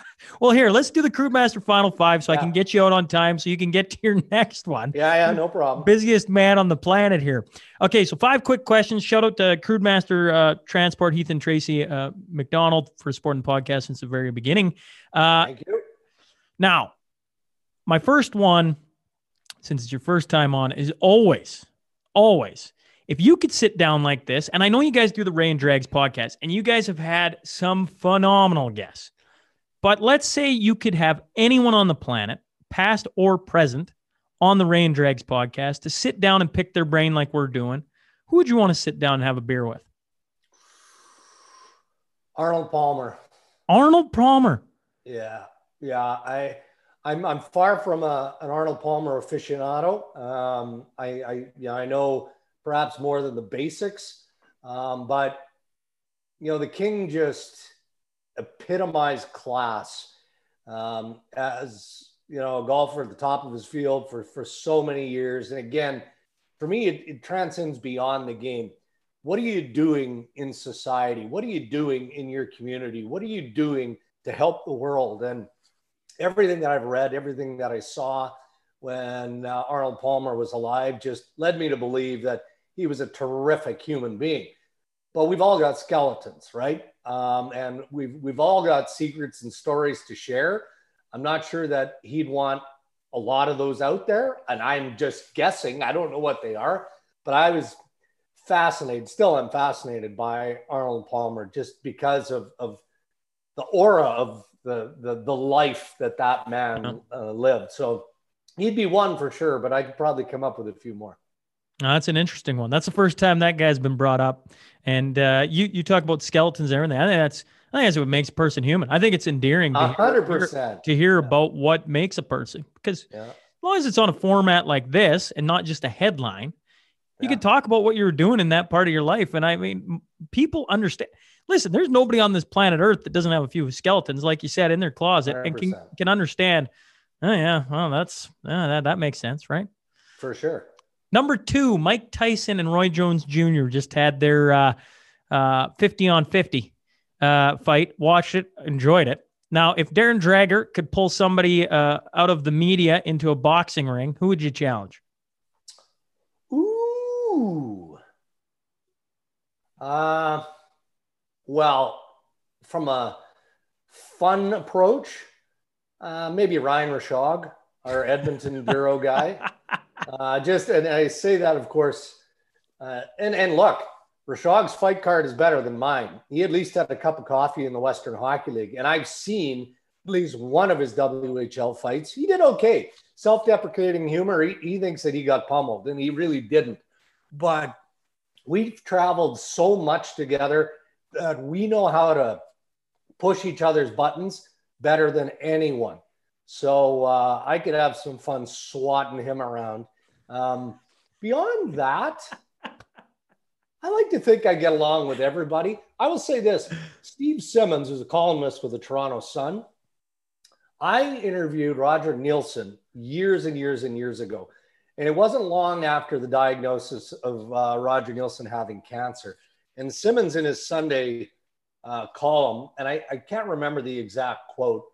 Speaker 14: Well, here, let's do the Crewmaster Final Five so I can get you out on time so you can get to your *laughs* next one.
Speaker 1: Yeah, yeah, no problem.
Speaker 14: Busiest man on the planet here. Okay, so five quick questions. Shout out to Crewmaster uh, Transport, Heath and Tracy uh, McDonald for supporting the podcast since the very beginning. Uh,
Speaker 1: Thank you.
Speaker 14: Now, my first one, since it's your first time on, is always, always, if you could sit down like this, and I know you guys do the Ray and Drags podcast, and you guys have had some phenomenal guests, but let's say you could have anyone on the planet, past or present, on the Ray and Drags podcast to sit down and pick their brain like we're doing. Who would you want to sit down and have a beer with?
Speaker 1: Arnold Palmer.
Speaker 14: Arnold Palmer.
Speaker 1: Yeah, yeah. I, I'm, I'm far from a, an Arnold Palmer aficionado. Um, I, I, yeah, I know perhaps more than the basics, um, but you know, the King just epitomized class um, as you know a golfer at the top of his field for for so many years. And again, for me, it, it transcends beyond the game. What are you doing in society? What are you doing in your community? What are you doing to help the world? And everything that I've read, everything that I saw when uh, Arnold Palmer was alive just led me to believe that he was a terrific human being. But we've all got skeletons, right? Um, and we've, we've all got secrets and stories to share. I'm not sure that he'd want a lot of those out there. And I'm just guessing. I don't know what they are, but I was fascinated, still I'm fascinated by Arnold Palmer just because of, of the aura of the, the, the life that that man uh, lived. So he'd be one for sure, but I could probably come up with a few more.
Speaker 14: Now, that's an interesting one. That's the first time that guy's been brought up. And uh, you you talk about skeletons and everything. I think that's I think that's what makes a person human. I think it's endearing
Speaker 1: hundred
Speaker 14: hear,
Speaker 1: percent.
Speaker 14: to hear about what makes a person because
Speaker 1: Yeah.
Speaker 14: as long as it's on a format like this and not just a headline, you
Speaker 1: Yeah.
Speaker 14: can talk about what you were doing in that part of your life. And I mean, people understand. Listen, there's nobody on this planet Earth that doesn't have a few skeletons, like you said, in their closet and can
Speaker 1: 100%.
Speaker 14: can understand. Oh yeah, well that's uh, that that makes sense, right?
Speaker 1: For sure.
Speaker 14: Number two, Mike Tyson and Roy Jones Jr. just had their uh, uh, 50 on 50 uh, fight. Watched it, enjoyed it. Now, if Darren Dreger could pull somebody uh, out of the media into a boxing ring, who would you challenge?
Speaker 1: Ooh. Uh, well, from a fun approach, uh, maybe Ryan Rishaug, our Edmonton Bureau guy. *laughs* Uh, just, and I say that, of course, uh, and, and look, Rishaug's fight card is better than mine. He at least had a cup of coffee in the Western Hockey League, and I've seen at least one of his WHL fights. He did okay. Self deprecating humor. He, he thinks that he got pummeled, and he really didn't. But we've traveled so much together that we know how to push each other's buttons better than anyone. So uh, I could have some fun swatting him around. Um, beyond that, I like to think I get along with everybody. I will say this Steve Simmons is a columnist with the Toronto Sun. I interviewed Roger Neilson years and years and years ago. And it wasn't long after the diagnosis of uh, Roger Neilson having cancer. And Simmons, in his Sunday uh, column, and I, I can't remember the exact quote,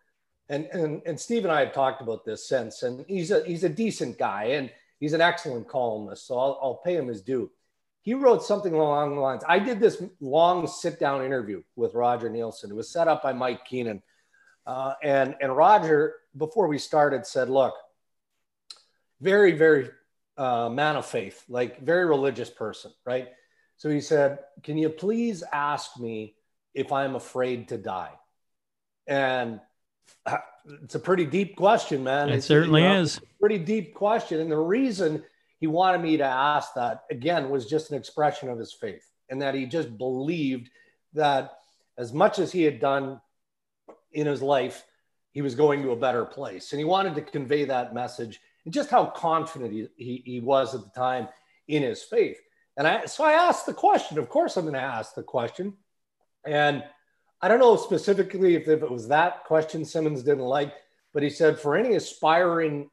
Speaker 1: and, and, and Steve and I have talked about this since, and he's a, he's a decent guy and he's an excellent columnist. So I'll, I'll pay him his due. He wrote something along the lines. I did this long sit down interview with Roger Neilson. It was set up by Mike Keenan. Uh, and, and Roger, before we started, said, Look, very, very uh, man of faith, like very religious person, right? So he said, Can you please ask me if I'm afraid to die? And it's a pretty deep question, man.
Speaker 14: It
Speaker 1: It's,
Speaker 14: certainly
Speaker 1: you know,
Speaker 14: is.
Speaker 1: pretty deep question. And the reason he wanted me to ask that again was just an expression of his faith and that he just believed that as much as he had done in his life, he was going to a better place. And he wanted to convey that message and just how confident he, he, he was at the time in his faith. And I, so I asked the question. Of course, I'm going to ask the question. And I don't know specifically if, if it was that question Simmons didn't like, but he said for any aspiring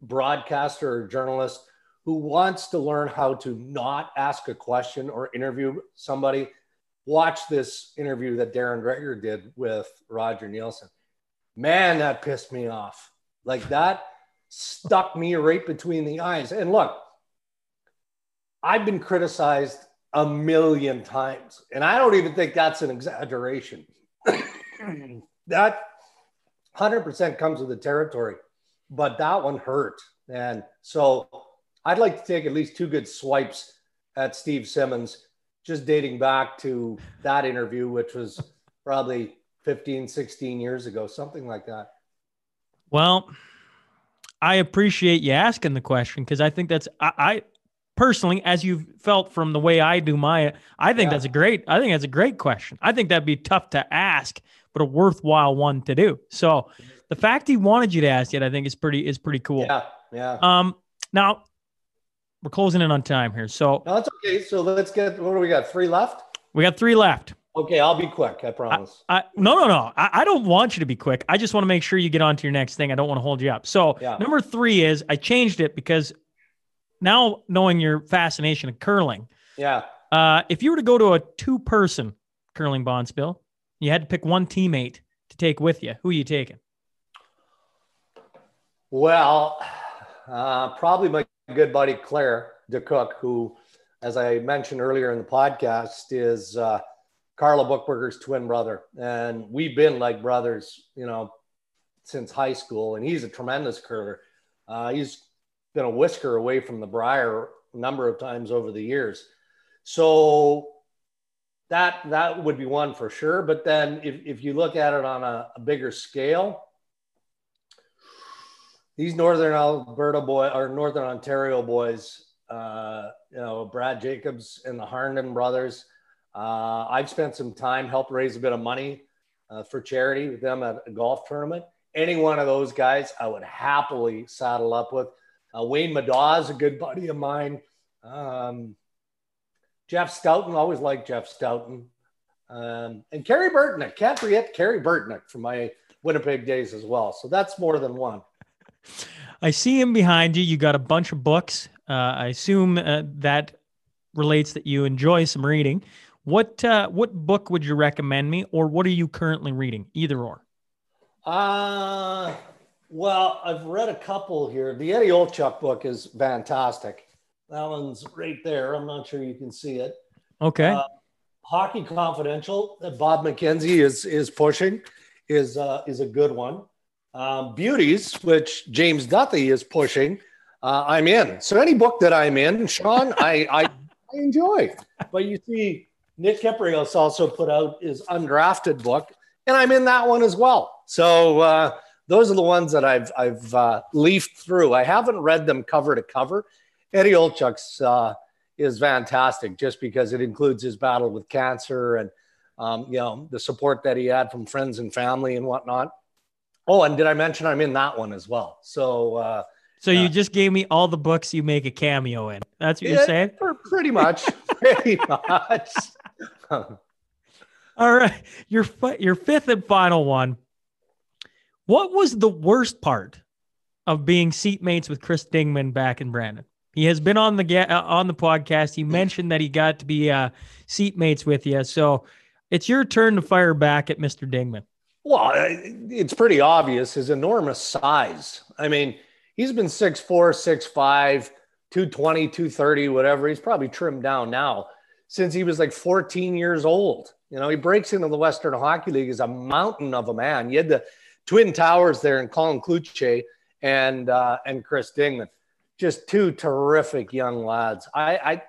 Speaker 1: broadcaster or journalist who wants to learn how to not ask a question or interview somebody, watch this interview that Darren Dreger did with Roger Neilson. Man, that pissed me off. Like that stuck me right between the eyes. And look, I've been criticized a million times, and I don't even think that's an exaggeration. *clears throat* that 100% comes with the territory, but that one hurt. And so I'd like to take at least two good swipes at Steve Simmons, just dating back to that interview, which was probably 15, 16 years ago, something like that.
Speaker 14: Well, I appreciate you asking the question because I think that's I, I personally, as you've felt from the way I do my, I think
Speaker 1: Yeah.
Speaker 14: that's a great. I think that's a great question. I think that'd be tough to ask, but a worthwhile one to do. So, the fact he wanted you to ask it, I think is pretty is pretty cool.
Speaker 1: Yeah, yeah.
Speaker 14: Um, now we're closing in on time here, so
Speaker 1: No, that's okay. So let's get what do we got? Three left?
Speaker 14: we got three left.
Speaker 1: Okay, I'll be quick, I promise.
Speaker 14: I, no, no, no. I, I don't want you to be quick. I just want to make sure you get on to your next thing. I don't want to hold you up. So,
Speaker 1: Yeah.
Speaker 14: number three is I changed it because now knowing your fascination of curling,
Speaker 1: yeah.
Speaker 14: uh, if you were to go to a two person curling bonspiel, you had to pick one teammate to take with you. Who are you taking?
Speaker 1: Well, uh, probably my good buddy Claire DeCook, who, as I mentioned earlier in the podcast, is uh, Carla Buchberger's twin brother. And we've been like brothers, you know, since high school. And he's a tremendous curler. Uh, he's been a whisker away from the Brier a number of times over the years. So that that would be one for sure. But then if, if you look at it on a, a bigger scale, these Northern Alberta boy or Northern Ontario boys, uh, you know, Brad Jacobs and the Harnden brothers. Uh, I've spent some time, helped raise a bit of money uh, for charity with them at a golf tournament. Any one of those guys, I would happily saddle up with. Uh, Wayne Middaugh is a good buddy of mine. Um, Jeff Stoughton, always liked Jeff Stoughton. Um, and Kerry Burtnyk, can't forget Kerry Burtnyk from my Winnipeg days as well. So that's more than one.
Speaker 14: I see him behind you. You got a bunch of books. Uh, I assume uh, that relates that you enjoy some reading. What uh, what book would you recommend me, or what are you currently reading? Either or.
Speaker 1: Uh, well, I've read a couple here. The Eddie Olczyk book is fantastic. That one's right there. I'm not sure you can see it.
Speaker 14: Okay.
Speaker 1: Uh, Hockey Confidential that Bob McKenzie is is pushing is uh, is a good one. Um, Beauties, which James Duthie is pushing, uh, I'm in. So any book that I'm in, Sean, I, I I enjoy. But you see, Nick Kypreos also put out his undrafted book, and I'm in that one as well. So uh, those are the ones that I've I've uh, leafed through. I haven't read them cover to cover. Eddie Olczyk's uh, is fantastic just because it includes his battle with cancer and um, you know the support that he had from friends and family and whatnot. Oh, and did I mention I'm in that one as well? So uh,
Speaker 14: so you just gave me all the books you make a cameo in. That's what you're saying.
Speaker 1: pr- pretty much, *laughs* pretty much. *laughs*
Speaker 14: All right. Your your fifth and final one. What was the worst part of being seatmates with Chris Dingman back in Brandon? He has been on the ga- uh, on the podcast. He mentioned that he got to be uh, seatmates with you. So it's your turn to fire back at Mr. Dingman.
Speaker 1: Well, it's pretty obvious his enormous size. I mean, he's been 6'4, 6'5, 220, 230, whatever. He's probably trimmed down now since he was like 14 years old. You know, he breaks into the Western Hockey League as a mountain of a man. You had the Twin Towers there and Colin Cloutier and uh, and Chris Dingman. just two terrific young lads. I, I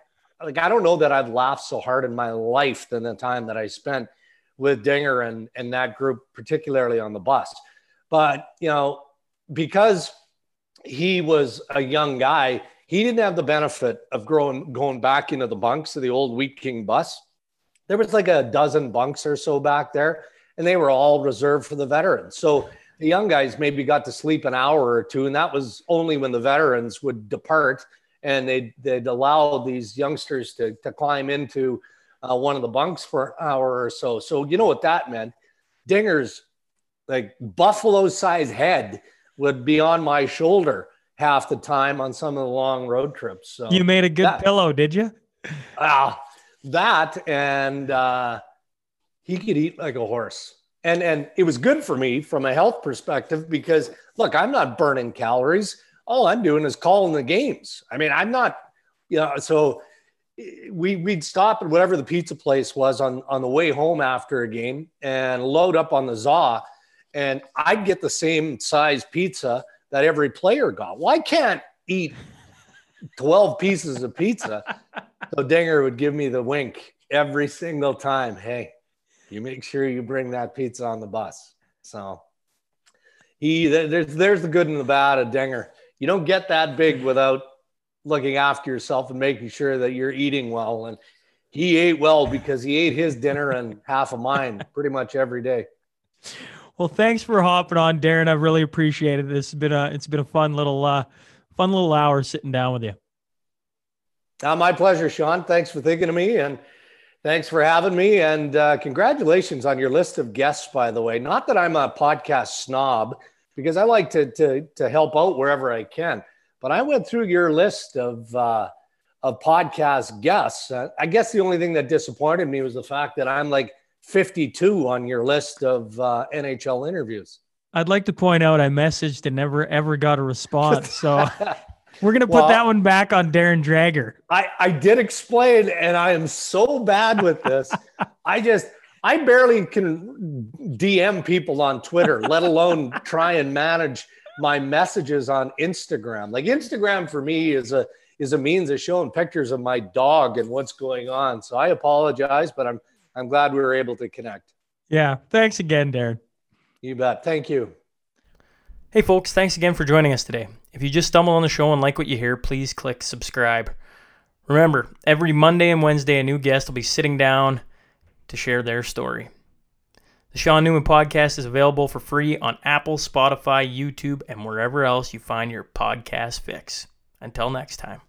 Speaker 1: like I don't know that I've laughed so hard in my life than the time that I spent with Dinger and and that group, particularly on the bus. But you know, because he was a young guy, he didn't have the benefit of growing going back into the bunks of the old Wheat King bus. There was like a dozen bunks or so back there, and they were all reserved for the veterans. So the young guys maybe got to sleep an hour or two, and that was only when the veterans would depart and they'd, they'd allow these youngsters to, to climb into uh, one of the bunks for an hour or so. So, you know what that meant? Dinger's like buffalo size head would be on my shoulder half the time on some of the long road trips. So
Speaker 14: You made a good
Speaker 1: that-
Speaker 14: pillow, did you?
Speaker 1: Ah, that and uh, he could eat like a horse. And and it was good for me from a health perspective because look, I'm not burning calories. All I'm doing is calling the games. I mean, I'm not, you know, so eh, we we'd stop at whatever the pizza place was on on the way home after a game and load up on the za and I'd get the same size pizza that every player got. Well, can't eat 12 pieces of pizza. *laughs* So Dinger would give me the wink every single time. Hey, you make sure you bring that pizza on the bus. So he there's there's the good and the bad of Dinger. You don't get that big without looking after yourself and making sure that you're eating well. And he ate well because he ate his dinner and half of mine pretty much every day.
Speaker 14: Well, thanks for hopping on, Darren. I really appreciate it. This has been a it's been a fun little uh fun little hour sitting down with you.
Speaker 1: Uh, my pleasure, Sean. Thanks for thinking of me and thanks for having me. And uh, congratulations on your list of guests, by the way. Not that I'm a podcast snob, because I like to, to, to help out wherever I can. But I went through your list of, uh, of podcast guests. Uh, I guess the only thing that disappointed me was the fact that I'm like 52 on your list of uh, NHL interviews.
Speaker 14: I'd like to point out I messaged and never ever got a response. So *laughs* we're gonna put
Speaker 1: Well-
Speaker 14: that one back on Darren Dreger.
Speaker 1: I, I did explain, and I am so bad with this. *laughs* I just, I barely can DM people on Twitter, let alone try and manage my messages on Instagram. Like Instagram for me is a is a means of showing pictures of my dog and what's going on. So I apologize, but I'm I'm glad we were able to connect.
Speaker 14: Yeah. Thanks again, Darren.
Speaker 1: You bet. Thank you.
Speaker 14: Hey, folks, thanks again for joining us today. If you just stumble on the show and like what you hear, please click subscribe. Remember, every Monday and Wednesday, a new guest will be sitting down to share their story. The Sean Newman podcast is available for free on Apple, Spotify, YouTube, and wherever else you find your podcast fix. Until next time.